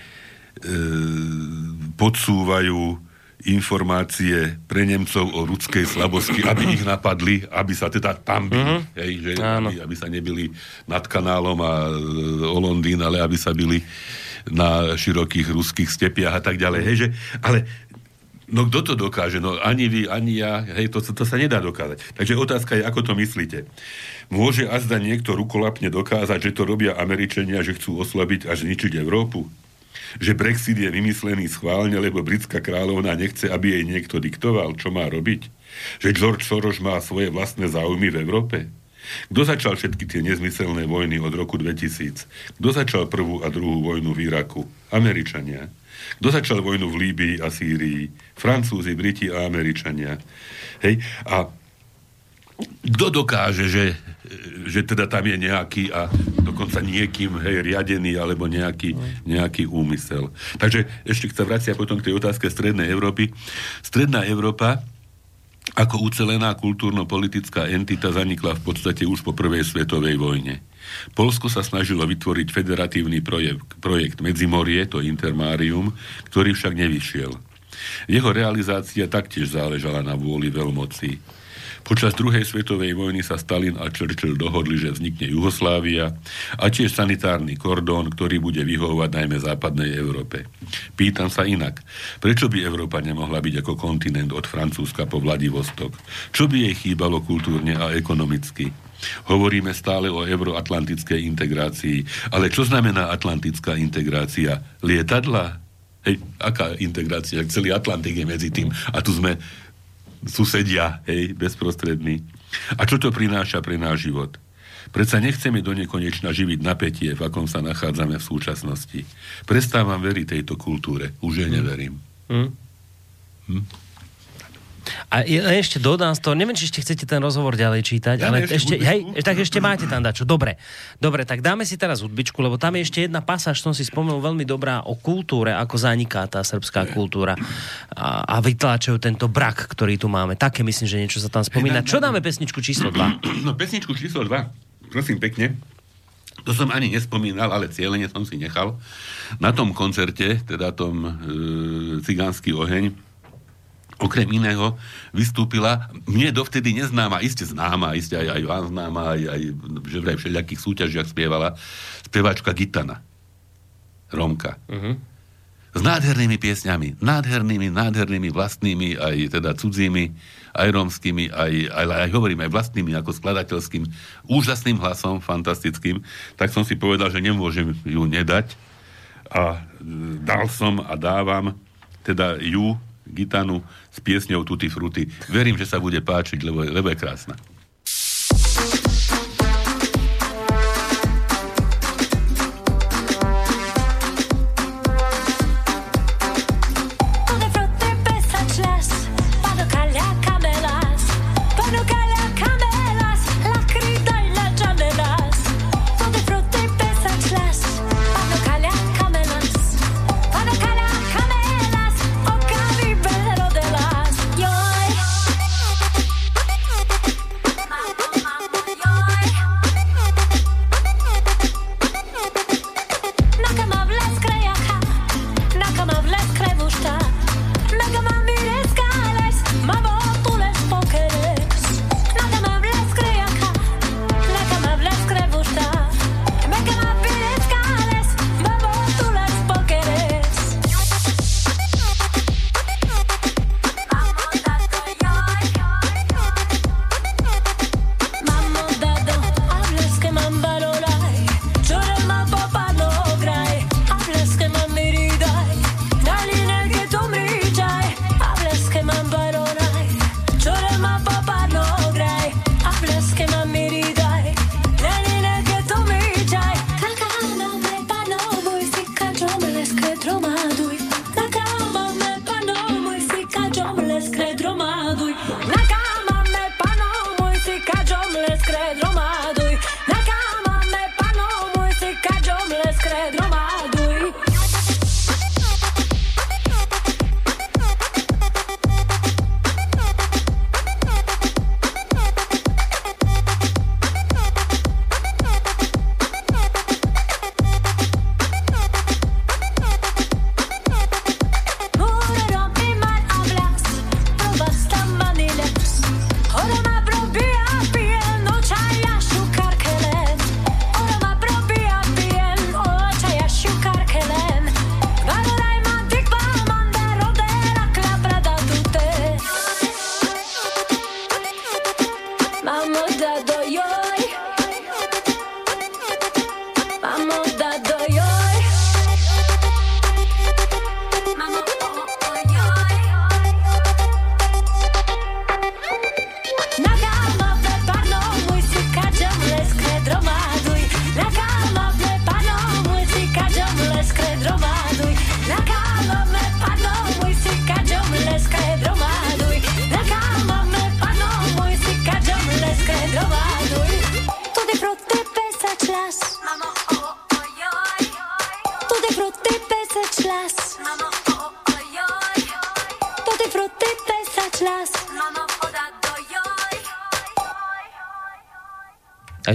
podsúvajú informácie pre Nemcov o ľudskej slabosti, aby ich napadli, aby sa teda tam byli, mm-hmm. hej, že, aby, aby sa nebili nad kanálom a e, o Londýn, ale aby sa byli na širokých ruských stepiach a tak ďalej. Hej, že, ale no kto to dokáže? No ani vy, ani ja, hej, to, to sa nedá dokázať. Takže otázka je, ako to myslíte. Môže azda niekto rukolapne dokázať, že to robia Američania, že chcú oslabiť a zničiť Európu? Že Brexit je vymyslený schválne, lebo britská kráľovna nechce, aby jej niekto diktoval, čo má robiť. Že George Soros má svoje vlastné záujmy v Európe. Kto začal všetky tie nezmyselné vojny od roku 2000? Kto začal prvú a druhú vojnu v Iraku? Američania. Kto začal vojnu v Líbii a Sýrii? Francúzi, Briti a Američania. Hej? A kto dokáže, že, že teda tam je nejaký a dokonca niekým hej, riadený alebo nejaký, nejaký úmysel. Takže ešte sa vracia potom k tej otázke Strednej Európy. Stredná Európa ako ucelená kultúrno-politická entita zanikla v podstate už po prvej svetovej vojne. Polsko sa snažilo vytvoriť federatívny projekt, projekt Medzimorie, to Intermárium, ktorý však nevyšiel. Jeho realizácia taktiež záležala na vôli veľmocí. Počas druhej svetovej vojny sa Stalin a Churchill dohodli, že vznikne Juhoslávia a tiež sanitárny kordón, ktorý bude vyhovovať najmä západnej Európe. Pýtam sa inak, prečo by Európa nemohla byť ako kontinent od Francúzska po Vladivostok? Čo by jej chýbalo kultúrne a ekonomicky? Hovoríme stále o euroatlantickej integrácii, ale čo znamená atlantická integrácia? Lietadla? Hej, aká integrácia? Celý Atlantik je medzi tým. A tu sme susedia, hej, bezprostrední. A čo to prináša pre náš život? Predsa nechceme do nekonečna živiť napätie, v akom sa nachádzame v súčasnosti. Prestávam veriť tejto kultúre. Už je neverím. Hm? Hm? A ešte dodám z toho, neviem, či ešte chcete ten rozhovor ďalej čítať, ja ale ešte, hej, tak ešte máte tam dačo. Dobre, dobre, tak dáme si teraz hudbičku, lebo tam je ešte jedna pasáž, som si spomenul veľmi dobrá o kultúre, ako zaniká tá srbská kultúra a, a vytláčajú tento brak, ktorý tu máme. Také myslím, že niečo sa tam spomína. Čo dáme pesničku číslo 2? No pesničku číslo 2, prosím pekne. To som ani nespomínal, ale cieľene som si nechal. Na tom koncerte, teda tom e, cigánsky oheň, okrem iného vystúpila mne dovtedy neznáma, iste známa, iste aj, aj vám známa, aj, aj že vraj všelijakých súťažiach spievala, speváčka Gitana. Romka. Uh-huh. S nádhernými piesňami, nádhernými, nádhernými vlastnými, aj teda cudzími, aj rómskymi, aj, aj, aj hovorím, aj vlastnými, ako skladateľským, úžasným hlasom, fantastickým, tak som si povedal, že nemôžem ju nedať a e, dal som a dávam teda ju gitanu s piesňou Tutti Frutti. Verím, že sa bude páčiť, lebo, lebo je krásna.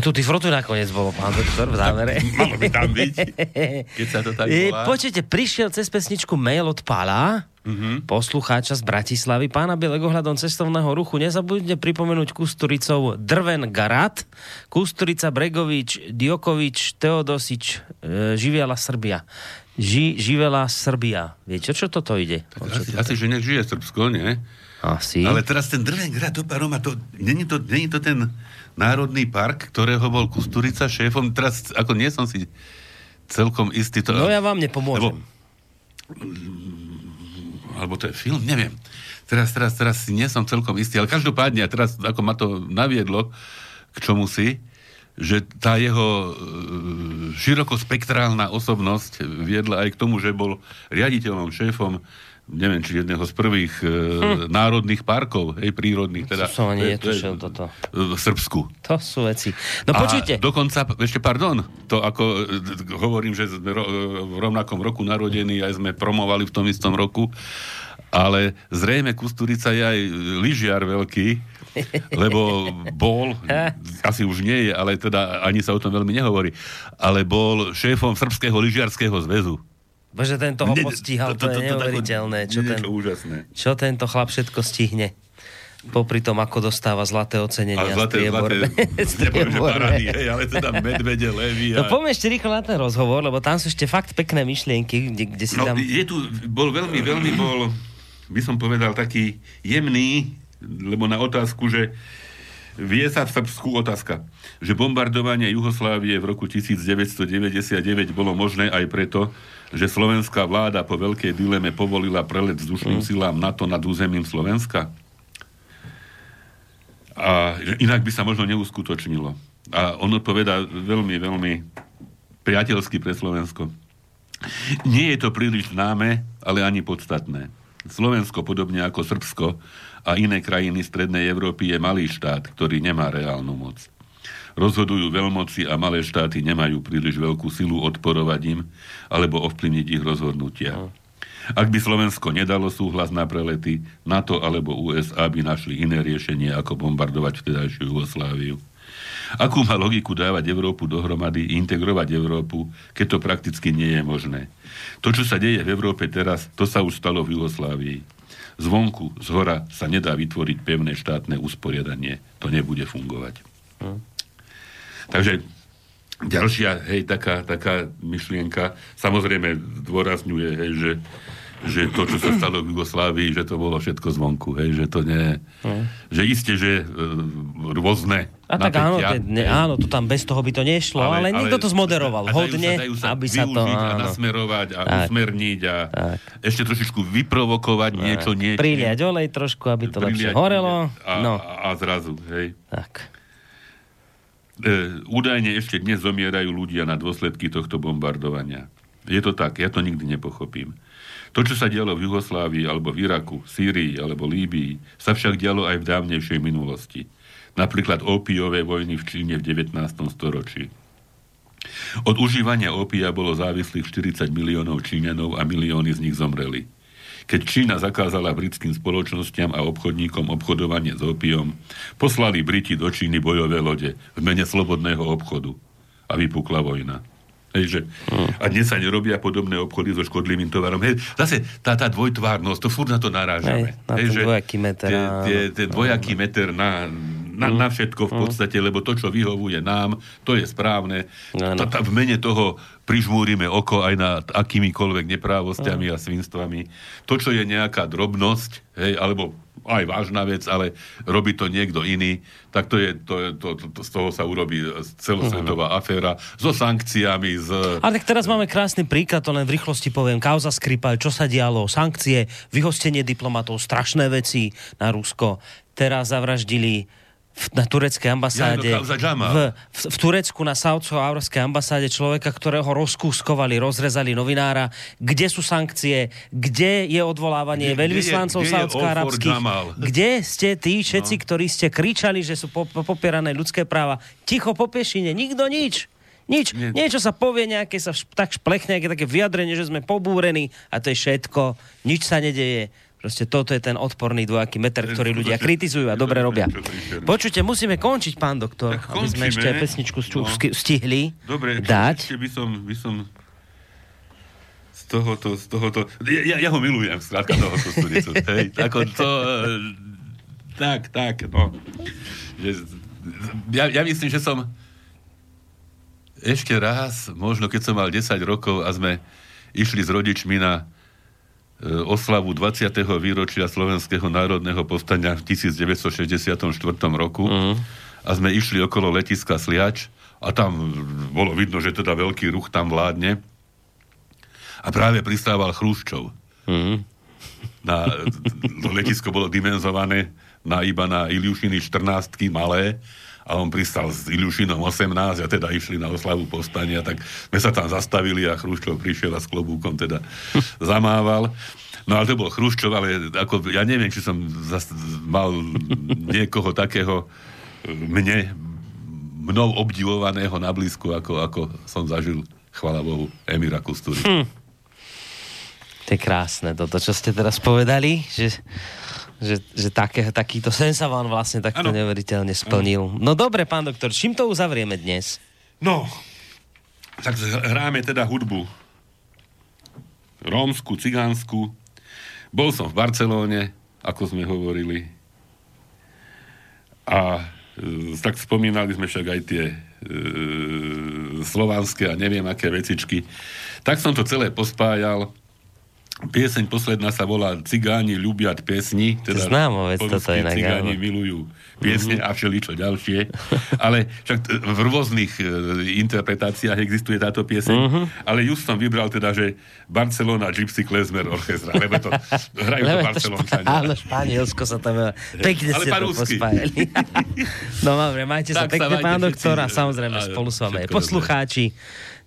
Aj tu ty frotu nakoniec bolo, pán doktor, v závere. Malo by tam byť, keď sa to tak volá. Počujete, prišiel cez pesničku mail od Pala, uh-huh. poslucháča z Bratislavy. Pána Bielek ohľadom cestovného ruchu nezabudne pripomenúť Kusturicov Drven Garat, Kusturica Bregovič, Diokovič, Teodosič, e, Živiala Srbia. Ži, živela Srbia. Viete, čo toto ide? Tak asi, asi, že nech žije Srbsko, nie? Asi. Ale teraz ten Drven Garat, to, Roma, to, není to, není to ten národný park, ktorého bol Kusturica šéfom. Teraz, ako nie som si celkom istý. To, no ja vám nepomôžem. Lebo, alebo to je film, neviem. Teraz, teraz, teraz si nie som celkom istý, ale každopádne, a teraz ako ma to naviedlo k čomu si, že tá jeho e, širokospektrálna osobnosť viedla aj k tomu, že bol riaditeľom, šéfom neviem, či jedného z prvých hm. e, národných parkov, hej, prírodných. Teda, to som ani netušil toto. V Srbsku. To sú veci. No a počujte. dokonca, ešte pardon, to ako e, hovorím, že sme ro, v rovnakom roku narodení, aj sme promovali v tom istom roku, ale zrejme Kusturica je aj lyžiar veľký, lebo bol, asi už nie je, ale teda ani sa o tom veľmi nehovorí, ale bol šéfom Srbského lyžiarského zväzu. Bože, tento ho postíhal, to, to, to, to, je neuveriteľné. Čo, ten, úžasné. čo tento chlap všetko stihne. Popri tom, ako dostáva zlaté ocenenia. A zlaté, zlaté, parady, hej, ale teda medvede, levy. A... No poďme ešte rýchlo na ten rozhovor, lebo tam sú ešte fakt pekné myšlienky, kde, kde si no, tam... je tu, bol veľmi, veľmi bol, by som povedal, taký jemný, lebo na otázku, že vie sa v Srbsku otázka, že bombardovanie Juhoslávie v roku 1999 bolo možné aj preto, že slovenská vláda po veľkej dileme povolila prelet vzdušným mm. silám NATO nad územím Slovenska? A inak by sa možno neuskutočnilo. A on odpoveda veľmi, veľmi priateľsky pre Slovensko. Nie je to príliš známe, ale ani podstatné. Slovensko, podobne ako Srbsko a iné krajiny Strednej Európy, je malý štát, ktorý nemá reálnu moc. Rozhodujú veľmoci a malé štáty nemajú príliš veľkú silu odporovať im alebo ovplyvniť ich rozhodnutia. No. Ak by Slovensko nedalo súhlas na prelety, NATO alebo USA by našli iné riešenie, ako bombardovať vtedajšiu Jugosláviu. Akú má logiku dávať Európu dohromady, integrovať Európu, keď to prakticky nie je možné? To, čo sa deje v Európe teraz, to sa už stalo v Jugoslávii. Zvonku, z hora sa nedá vytvoriť pevné štátne usporiadanie. To nebude fungovať. Hm. Takže ďalšia, hej, taká, taká myšlienka, samozrejme dôrazňuje, hej, že, že to, čo sa stalo v Jugoslávii, že to bolo všetko zvonku, hej, že to nie, mm. že iste, že e, rôzne a tak áno, te, ne, áno, to tam bez toho by to nešlo, ale, ale niekto to zmoderoval hodne, dajú sa, aby sa to... a nasmerovať a tak, usmerniť a tak. ešte trošičku vyprovokovať tak. niečo, niečo. Priliať olej trošku, aby to lepšie horelo. A, no. a zrazu, hej. Tak. E, údajne ešte dnes zomierajú ľudia na dôsledky tohto bombardovania. Je to tak, ja to nikdy nepochopím. To, čo sa dialo v Jugoslávii, alebo v Iraku, Sýrii, alebo Líbii, sa však dialo aj v dávnejšej minulosti. Napríklad opiové vojny v Číne v 19. storočí. Od užívania opia bolo závislých 40 miliónov Číňanov a milióny z nich zomreli. Keď Čína zakázala britským spoločnosťam a obchodníkom obchodovanie s opiom, poslali Briti do Číny bojové lode v mene slobodného obchodu a vypukla vojna. Hej, že, a dnes sa nerobia podobné obchody so škodlivým tovarom. Hej, zase tá, tá dvojtvárnosť, to furt na to narážame. Hej, na Hej, že dvojaký meter. Tie, tie, tie dvojaký meter na, na, na všetko v podstate, lebo to, čo vyhovuje nám, to je správne. V mene toho prižmúrime oko aj nad akýmikoľvek neprávostiami a svinstvami. To, čo je nejaká drobnosť, hej, alebo aj vážna vec, ale robí to niekto iný, tak to je, to, je, to, to, to, z toho sa urobí celosvetová aféra so sankciami, s... Ale tak teraz máme krásny príklad, to len v rýchlosti poviem. Kauza Skripal, čo sa dialo, sankcie, vyhostenie diplomatov, strašné veci na Rusko. Teraz zavraždili v, na tureckej ambasáde Ja, v, v, v Turecku na saudsko-aurskej ambasáde človeka, ktorého rozkúskovali, rozrezali novinára. Kde sú sankcie? Kde je odvolávanie kde veľvyslancov saudsko-arabských? Kde ste tí všetci, no. ktorí ste kričali, že sú po, po, popierané ľudské práva? Ticho po pešine, nikto nič. Nič. Nie. Niečo sa povie, nejaké sa šp- tak šplechne, nejaké také vyjadrenie, že sme pobúrení a to je všetko. Nič sa nedeje. Proste toto je ten odporný dvojaký meter, ktorý ľudia kritizujú a dobre robia. Počujte, musíme končiť, pán doktor, Tak aby sme ešte pesničku stu- No. stihli Dobre, dať. ešte by som, by som z tohoto, z tohoto, ja, ja- ho milujem, skrátka tohoto studicu, hej, ako to, eh, tak, tak, no. Ja, ja myslím, že som ešte raz, možno keď som mal 10 rokov a sme išli s rodičmi na oslavu 20. výročia Slovenského národného povstania v 1964 roku Mhm. a sme išli okolo letiska Sliač a tam bolo vidno, že teda veľký ruch tam vládne a práve pristával Chrúščov. Mhm. Na, to letisko bolo dimenzované na iba na Iliušiny 14 malé a on pristal s Iliušinom 18 a teda išli na oslavu povstania, tak sme sa tam zastavili a Chruščov prišiel a s klobúkom teda zamával. No ale to bol Chruščov, ale ako, ja neviem, či som zas, mal niekoho takého e, mne, mnou obdivovaného na blízku, ako, ako som zažil, chvala Bohu, Emira Kustúry. Hm. To je krásne, toto, čo ste teraz povedali, že, že, že také, takýto sen sa vám vlastne takto Áno. neuveriteľne splnil. No dobre, pán doktor, čím to uzavrieme dnes? No, tak hráme teda hudbu rómsku, cigánsku. Bol som v Barcelóne, ako sme hovorili. A e, tak spomínali sme však aj tie e, slovanské a neviem aké vecičky. Tak som to celé pospájal. Pieseň posledná sa volá Cigáni ľubiat piesni. To je známa vec, po toto inak, Cigáni milujú piesne a všeličo ďalšie. Ale však t- v rôznych e, interpretáciách existuje táto pieseň. Ale just som vybral teda, že Barcelona Gypsy Klezmer Orchestra, lebo to hrajú Lebo to Barcelončania. Áno, Španielsko sa tam... Pekne Ale ste pospájali. no dobre, majte Tak sa pekne, pán doktor, a samozrejme spolu s vami poslucháči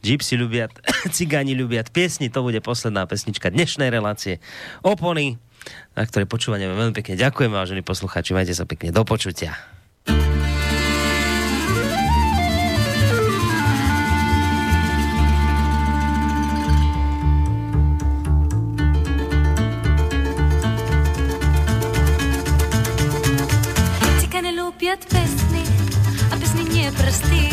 Gypsy ľubiat, cigáni ľubiat piesni, to bude posledná pesnička dnešnej relácie. Opony, na ktorej počúvanie veľmi pekne ďakujem, vážení poslucháči, majte sa pekne, do počutia. Cigany lubiat pesny, a pesny nie простые.